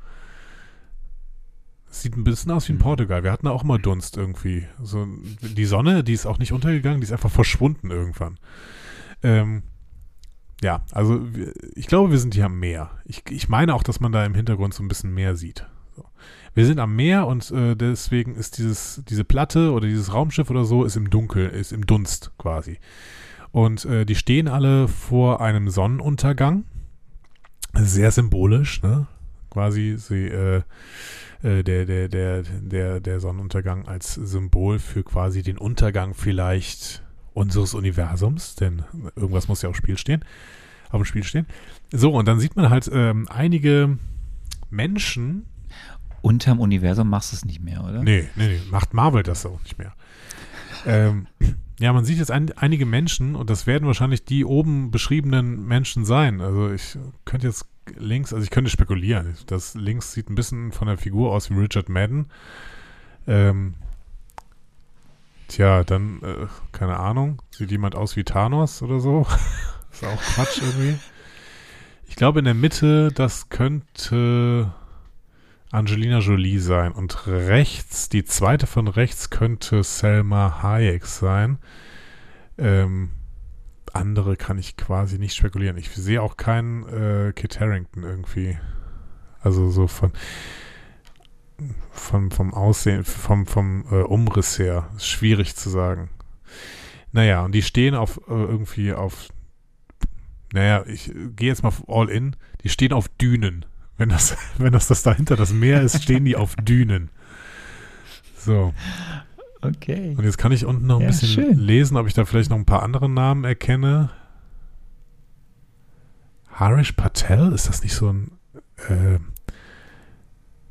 Sieht ein bisschen aus wie in Portugal. Wir hatten auch immer Dunst irgendwie. So, die Sonne, die ist auch nicht untergegangen, die ist einfach verschwunden irgendwann. Ähm, ja, also ich glaube, wir sind hier am Meer. Ich, ich meine auch, dass man da im Hintergrund so ein bisschen Meer sieht. So. Wir sind am Meer und äh, deswegen ist dieses, diese Platte oder dieses Raumschiff oder so ist im Dunkel, ist im Dunst quasi. Und äh, die stehen alle vor einem Sonnenuntergang. Sehr symbolisch, ne? Quasi sie, äh, äh, der, der, der, der, der Sonnenuntergang als Symbol für quasi den Untergang vielleicht unseres Universums, denn irgendwas muss ja auf Spiel stehen, auf dem Spiel stehen. So, und dann sieht man halt ähm, einige Menschen,
unterm Universum machst du es nicht mehr, oder?
Nee, nee, nee, macht Marvel das auch nicht mehr. Ähm, ja, man sieht jetzt ein, einige Menschen und das werden wahrscheinlich die oben beschriebenen Menschen sein. Also ich könnte jetzt links, also ich könnte spekulieren. Das links sieht ein bisschen von der Figur aus wie Richard Madden. Ähm, tja, dann, äh, keine Ahnung, sieht jemand aus wie Thanos oder so? ist auch Quatsch irgendwie. Ich glaube in der Mitte, das könnte Angelina Jolie sein. Und rechts, die zweite von rechts könnte Selma Hayek sein. Ähm, andere kann ich quasi nicht spekulieren. Ich sehe auch keinen äh, Kit Harrington irgendwie. Also so von. vom, vom Aussehen, vom, vom äh, Umriss her. Ist schwierig zu sagen. Naja, und die stehen auf äh, irgendwie auf, naja, ich äh, gehe jetzt mal all in, die stehen auf Dünen. Wenn das, wenn das das dahinter das Meer ist, stehen die auf Dünen. So.
Okay.
Und jetzt kann ich unten noch ein
Ja,
bisschen
schön.
lesen, ob ich da vielleicht noch ein paar andere Namen erkenne. Harish Patel, ist das nicht so ein, äh,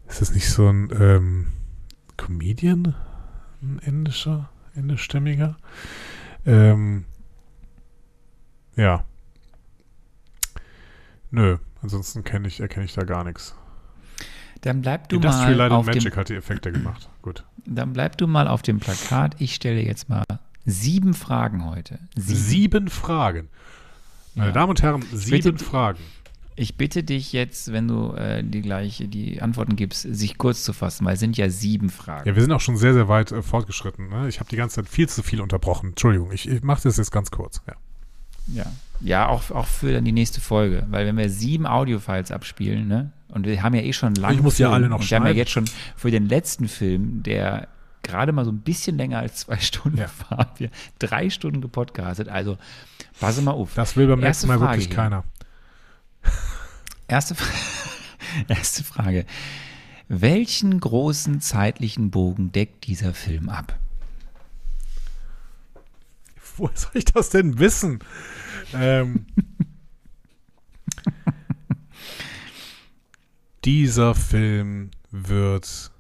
ist das nicht so ein ähm, Comedian? Ein indischer, indischstämmiger? Ähm, ja. Nö, ansonsten kenne ich, erkenne ich da gar nichts.
Dann bleib du
Industrial
mal
Light
auf
Magic
dem,
hat die Effekte gemacht. Gut.
dann bleib du mal auf dem Plakat. Ich stelle jetzt mal sieben Fragen heute.
Sieben Fragen. Meine
Ja.
Damen und Herren, sieben
bitte-
Fragen.
Ich bitte dich jetzt, wenn du äh, die gleich die Antworten gibst, sich kurz zu fassen, weil es sind ja sieben Fragen.
Ja, wir sind auch schon sehr, sehr weit äh, fortgeschritten. Ne? Ich habe die ganze Zeit viel zu viel unterbrochen. Entschuldigung, ich, ich mache das jetzt ganz kurz. Ja.
Ja, ja auch, auch für dann die nächste Folge. Weil wenn wir sieben Audiofiles abspielen, ne? Und wir haben ja eh schon lange.
Ich muss ja alle noch
und Wir haben ja jetzt schon für den letzten Film, der gerade mal so ein bisschen länger als zwei Stunden
Ja.
war, wir drei Stunden gepodcastet. Also passe mal auf.
Das will beim nächsten Mal
Frage
wirklich
hier.
keiner.
Erste, erste Frage. Welchen großen zeitlichen Bogen deckt dieser Film ab?
Woher soll ich das denn wissen? Ähm, dieser Film wird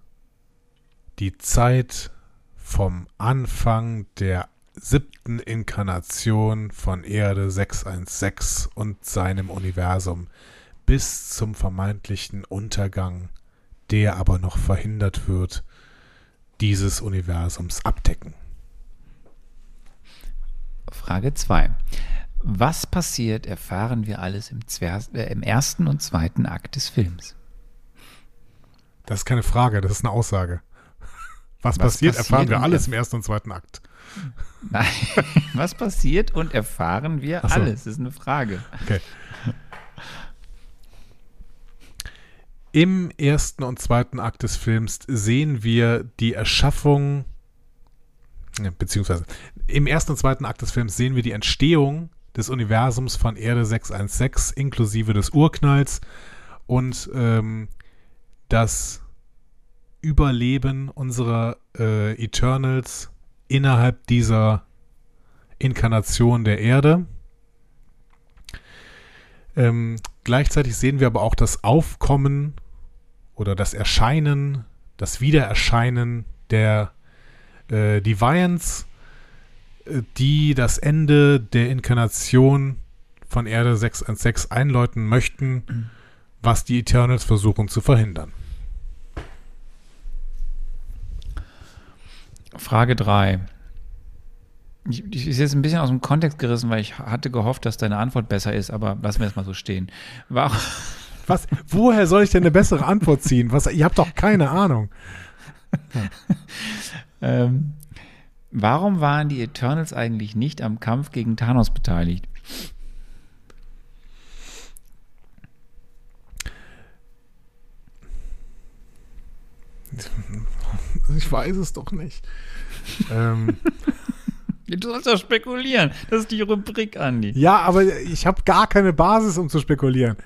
die Zeit vom Anfang der siebten Inkarnation von Erde 616 und seinem Universum bis zum vermeintlichen Untergang, der aber noch verhindert wird, dieses Universums abdecken.
Frage 2. Was passiert, erfahren wir alles im, äh, im ersten und zweiten Akt des Films.
Das ist keine Frage, das ist eine Aussage. Was,
Was
passiert,
passiert
erfahren wir alles im ersten und zweiten Akt.
Nein, was passiert und erfahren wir
so.
alles? Das ist eine Frage.
Okay. Im ersten und zweiten Akt des Films sehen wir die Erschaffung, beziehungsweise im ersten und zweiten Akt des Films sehen wir die Entstehung des Universums von Erde 616 inklusive des Urknalls und ähm, das Überleben unserer äh, Eternals innerhalb dieser Inkarnation der Erde. Ähm, gleichzeitig sehen wir aber auch das Aufkommen oder das Erscheinen, das Wiedererscheinen der äh, Deviants, die das Ende der Inkarnation von Erde 616 einläuten möchten, was die Eternals versuchen zu verhindern.
Frage 3. Ich, ich ist jetzt ein bisschen aus dem Kontext gerissen, weil ich hatte gehofft, dass deine Antwort besser ist, aber lassen wir es mal so stehen. Warum,
Was? Woher soll ich denn eine bessere Antwort ziehen? Was? Ihr habt doch keine Ahnung.
ähm, warum waren die Eternals eigentlich nicht am Kampf gegen Thanos beteiligt?
Ich weiß es doch nicht. ähm,
Du sollst doch spekulieren. Das ist die Rubrik, Andi.
ja, aber ich habe gar keine Basis, um zu spekulieren.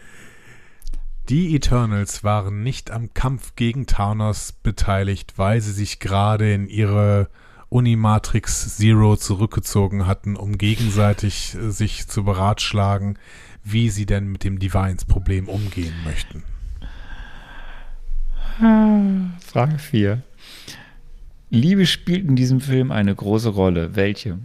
Die Eternals waren nicht am Kampf gegen Thanos beteiligt, weil sie sich gerade in ihre Unimatrix Zero zurückgezogen hatten, um gegenseitig äh, sich zu beratschlagen, wie sie denn mit dem Divines-Problem umgehen möchten.
Frage 4. Liebe spielt in diesem Film eine große Rolle. Welche?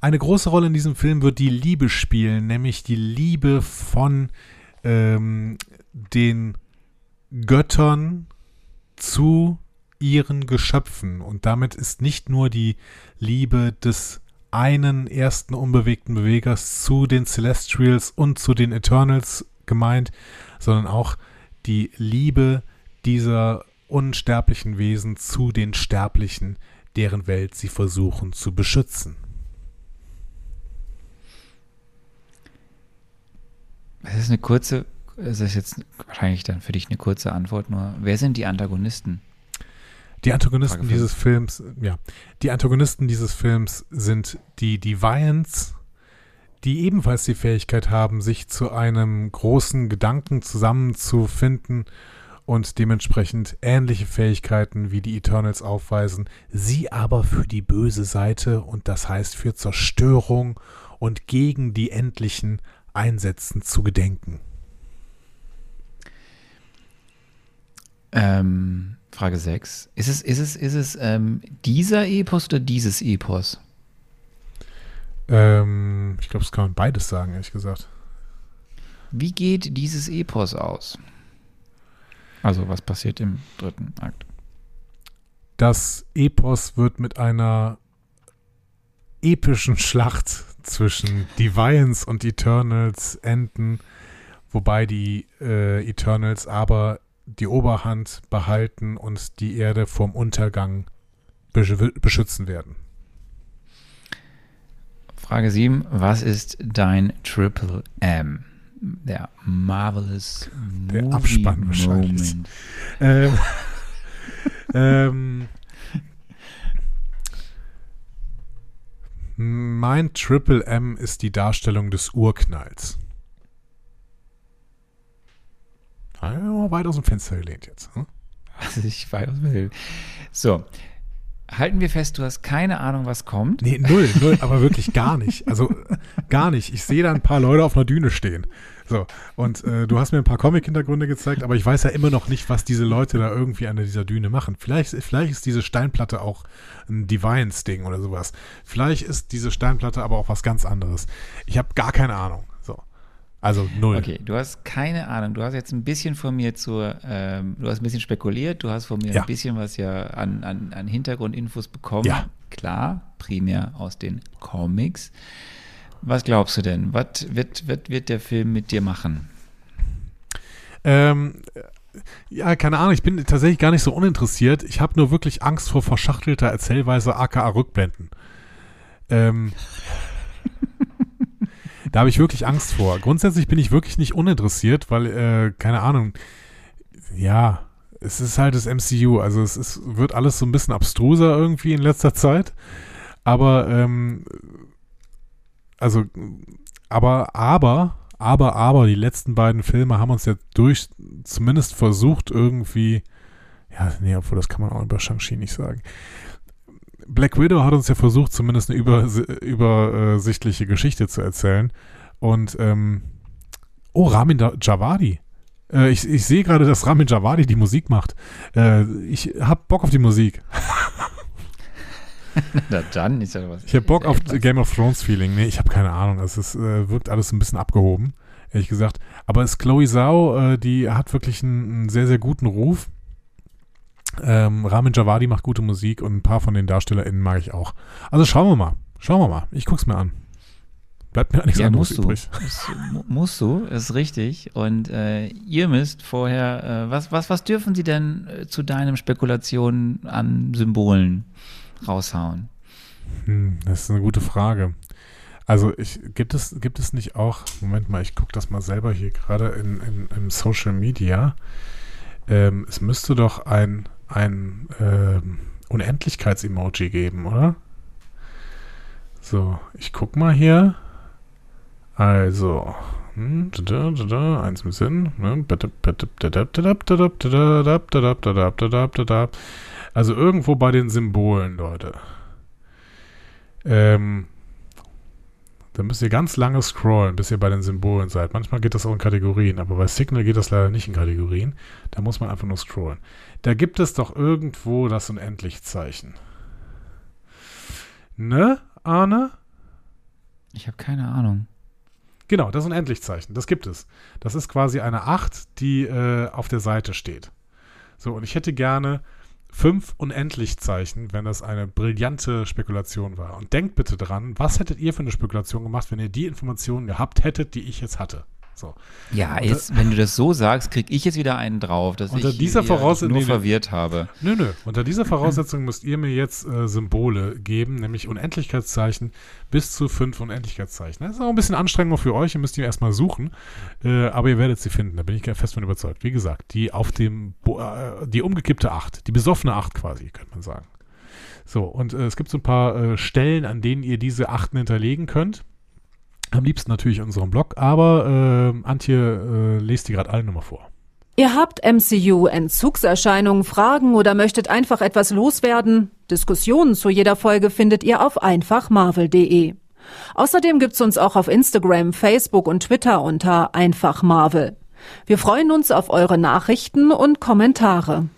Eine große Rolle in diesem Film wird die Liebe spielen, nämlich die Liebe von ähm, den Göttern zu ihren Geschöpfen. Und damit ist nicht nur die Liebe des einen ersten unbewegten Bewegers zu den Celestials und zu den Eternals gemeint, sondern auch die Liebe dieser unsterblichen Wesen zu den Sterblichen, deren Welt sie versuchen zu beschützen.
Das ist eine kurze, es ist jetzt wahrscheinlich dann für dich eine kurze Antwort nur. Wer sind die Antagonisten?
Die Antagonisten
Frage
dieses Films, ja, die Antagonisten dieses Films sind die Deviants, die ebenfalls die Fähigkeit haben, sich zu einem großen Gedanken zusammenzufinden und dementsprechend ähnliche Fähigkeiten wie die Eternals aufweisen, sie aber für die böse Seite und das heißt für Zerstörung und gegen die endlichen Einsätzen zu gedenken.
Ähm, Frage 6. Ist es, ist es, ist es ähm, dieser Epos oder dieses Epos?
Ähm, ich glaube, das kann man beides sagen, ehrlich gesagt.
Wie geht dieses Epos aus? Also, was passiert im dritten Akt?
Das Epos wird mit einer epischen Schlacht zwischen Deviants und Eternals enden, wobei die äh, Eternals aber die Oberhand behalten und die Erde vom Untergang besch beschützen werden.
Frage 7. Was ist dein Triple M? Der Marvelous
Der
Movie
Abspann wahrscheinlich.
Moment.
Ähm, ähm, mein Triple M ist die Darstellung des Urknalls. Ja, weit aus dem Fenster gelehnt jetzt. Hm?
Was ich weiß will. So. Halten wir fest, du hast keine Ahnung, was kommt.
Nee, null, null, aber wirklich gar nicht. Also gar nicht. Ich sehe da ein paar Leute auf einer Düne stehen. So, und äh, du hast mir ein paar Comic-Hintergründe gezeigt, aber ich weiß ja immer noch nicht, was diese Leute da irgendwie an dieser Düne machen. Vielleicht, vielleicht ist diese Steinplatte auch ein Deviance-Ding oder sowas. Vielleicht ist diese Steinplatte aber auch was ganz anderes. Ich habe gar keine Ahnung. So. Also null.
Okay, du hast keine Ahnung. Du hast jetzt ein bisschen von mir zur, ähm, du hast ein bisschen spekuliert, du hast von mir
Ja.
ein bisschen was ja an, an, an Hintergrundinfos bekommen.
Ja.
Klar, primär aus den Comics. Was glaubst du denn? Was wird, wird, wird der Film mit dir machen?
Ähm, ja, keine Ahnung, ich bin tatsächlich gar nicht so uninteressiert. Ich habe nur wirklich Angst vor verschachtelter Erzählweise aka Rückblenden. Ähm, da habe ich wirklich Angst vor. Grundsätzlich bin ich wirklich nicht uninteressiert, weil, äh, keine Ahnung, ja, es ist halt das MCU. Also es ist, wird alles so ein bisschen abstruser irgendwie in letzter Zeit. Aber, ähm, also, aber, aber, aber, aber, die letzten beiden Filme haben uns ja durch, zumindest versucht irgendwie, ja, nee, obwohl das kann man auch über Shang-Chi nicht sagen. Black Widow hat uns ja versucht, zumindest eine über, übersichtliche Geschichte zu erzählen. Und, ähm, oh, Ramin Javadi. Äh, ich ich sehe gerade, dass Ramin Javadi die Musik macht. Äh, ich hab Bock auf die Musik.
Na dann ist ja was.
Ich habe Bock auf
Etwas.
Game of Thrones Feeling. Nee, ich habe keine Ahnung. Es ist, äh, wirkt alles ein bisschen abgehoben, ehrlich gesagt. Aber es ist Chloe Zhao, äh, die hat wirklich einen, einen sehr, sehr guten Ruf. Ähm, Ramin Javadi macht gute Musik und ein paar von den DarstellerInnen mag ich auch. Also schauen wir mal. Schauen wir mal. Ich guck's mir an. Bleibt mir nichts
Ja,
anderes
musst du.
übrig.
Das mu- musst du, ist richtig. Und äh, ihr müsst vorher, äh, was, was, was dürfen sie denn äh, zu deinen Spekulationen an Symbolen raushauen?
Hm, das ist eine gute Frage. Also ich, gibt es, gibt es nicht auch, Moment mal, ich gucke das mal selber hier gerade in, in, im Social Media. Ähm, es müsste doch ein, ein ähm, Unendlichkeits-Emoji geben, oder? So, ich guck mal hier. Also, hm, eins mit Sinn. ne, Also irgendwo bei den Symbolen, Leute. Ähm, da müsst ihr ganz lange scrollen, bis ihr bei den Symbolen seid. Manchmal geht das auch in Kategorien, aber bei Signal geht das leider nicht in Kategorien. Da muss man einfach nur scrollen. Da gibt es doch irgendwo das Unendlichzeichen. Ne, Arne?
Ich habe keine Ahnung.
Genau, das Unendlichzeichen, das gibt es. Das ist quasi eine 8, die äh, auf der Seite steht. So, und ich hätte gerne fünf Unendlichzeichen, wenn das eine brillante Spekulation war. Und denkt bitte dran, was hättet ihr für eine Spekulation gemacht, wenn ihr die Informationen gehabt hättet, die ich jetzt hatte? So.
Ja, jetzt, wenn du das so sagst, krieg ich jetzt wieder einen drauf, dass
Unter
ich
dieser
nur
nee, nee.
verwirrt habe.
Nö, nö. Unter dieser Voraussetzung müsst ihr mir jetzt äh, Symbole geben, nämlich Unendlichkeitszeichen bis zu fünf Unendlichkeitszeichen. Das ist auch ein bisschen Anstrengung für euch, ihr müsst die erstmal suchen, äh, aber ihr werdet sie finden, da bin ich fest von überzeugt. Wie gesagt, die auf dem, Bo äh, die umgekippte Acht, die besoffene Acht quasi, könnte man sagen. So, und äh, es gibt so ein paar äh, Stellen, an denen ihr diese Achten hinterlegen könnt. Am liebsten natürlich in unserem Blog, aber äh, Antje äh, lest die gerade alle nochmal vor.
Ihr habt MCU-Entzugserscheinungen, Fragen oder möchtet einfach etwas loswerden? Diskussionen zu jeder Folge findet ihr auf einfachmarvel.de. Außerdem gibt's uns auch auf Instagram, Facebook und Twitter unter einfachmarvel. Wir freuen uns auf eure Nachrichten und Kommentare.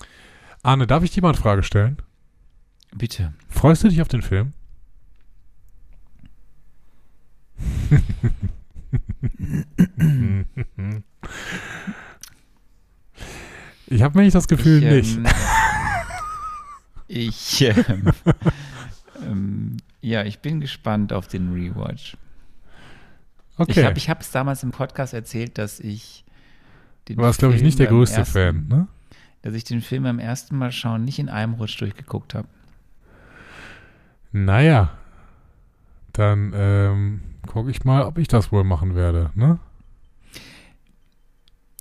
Arne, darf ich dir mal eine Frage stellen?
Bitte.
Freust du dich auf den Film? Ich habe nämlich das Gefühl
ich,
nicht.
ähm, ich, ähm, ähm, ja, ich bin gespannt auf den Rewatch.
Okay.
Ich habe ich es damals im Podcast erzählt, dass ich den
du warst, glaube ich, nicht der größte
ersten,
Fan, ne?
Dass ich den Film beim ersten Mal schauen nicht in einem Rutsch durchgeguckt habe.
Naja. Dann ähm, gucke ich mal, ob ich das wohl machen werde, ne?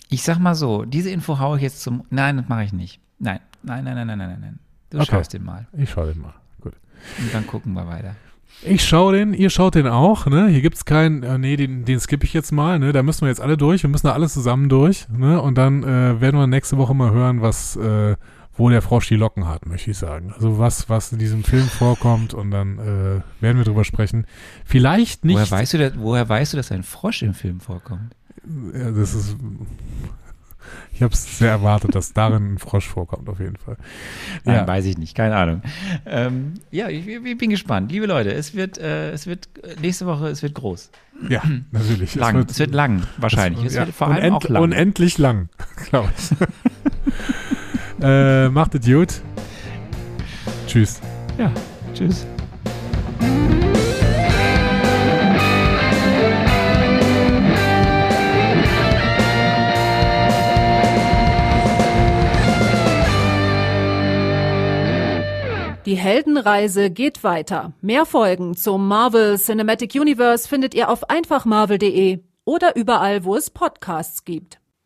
Ich sag mal so, diese Info haue ich jetzt zum. Nein, das mache ich nicht. Nein, nein, nein, nein, nein, nein, nein. Du
Okay.
schaust den mal.
Ich schaue den mal. Gut.
Und dann gucken wir weiter.
Ich schaue den, ihr schaut den auch, ne? Hier gibt's keinen, äh, nee, den, den skippe ich jetzt mal, ne? Da müssen wir jetzt alle durch, wir müssen da alle zusammen durch, ne? Und dann äh, werden wir nächste Woche mal hören, was, äh, wo der Frosch die Locken hat, möchte ich sagen. Also was, was in diesem Film vorkommt und dann äh, werden wir drüber sprechen. Vielleicht nicht.
Woher weißt, du, dass, woher weißt du, dass ein Frosch im Film vorkommt?
Ja, das ist. Ich habe es sehr erwartet, dass darin ein Frosch vorkommt, auf jeden Fall.
Nein,
Ja.
weiß ich nicht, keine Ahnung. Ähm, ja, ich, ich bin gespannt. Liebe Leute, es wird, äh, es wird äh, nächste Woche, es wird groß.
Ja, natürlich.
Lang. Es wird, lang, wahrscheinlich. Es,
ja,
wird vor allem auch lang.
Unendlich lang, glaube ich. äh, macht es gut. Tschüss.
Ja, tschüss.
Die Heldenreise geht weiter. Mehr Folgen zum Marvel Cinematic Universe findet ihr auf einfachmarvel.de oder überall, wo es Podcasts gibt.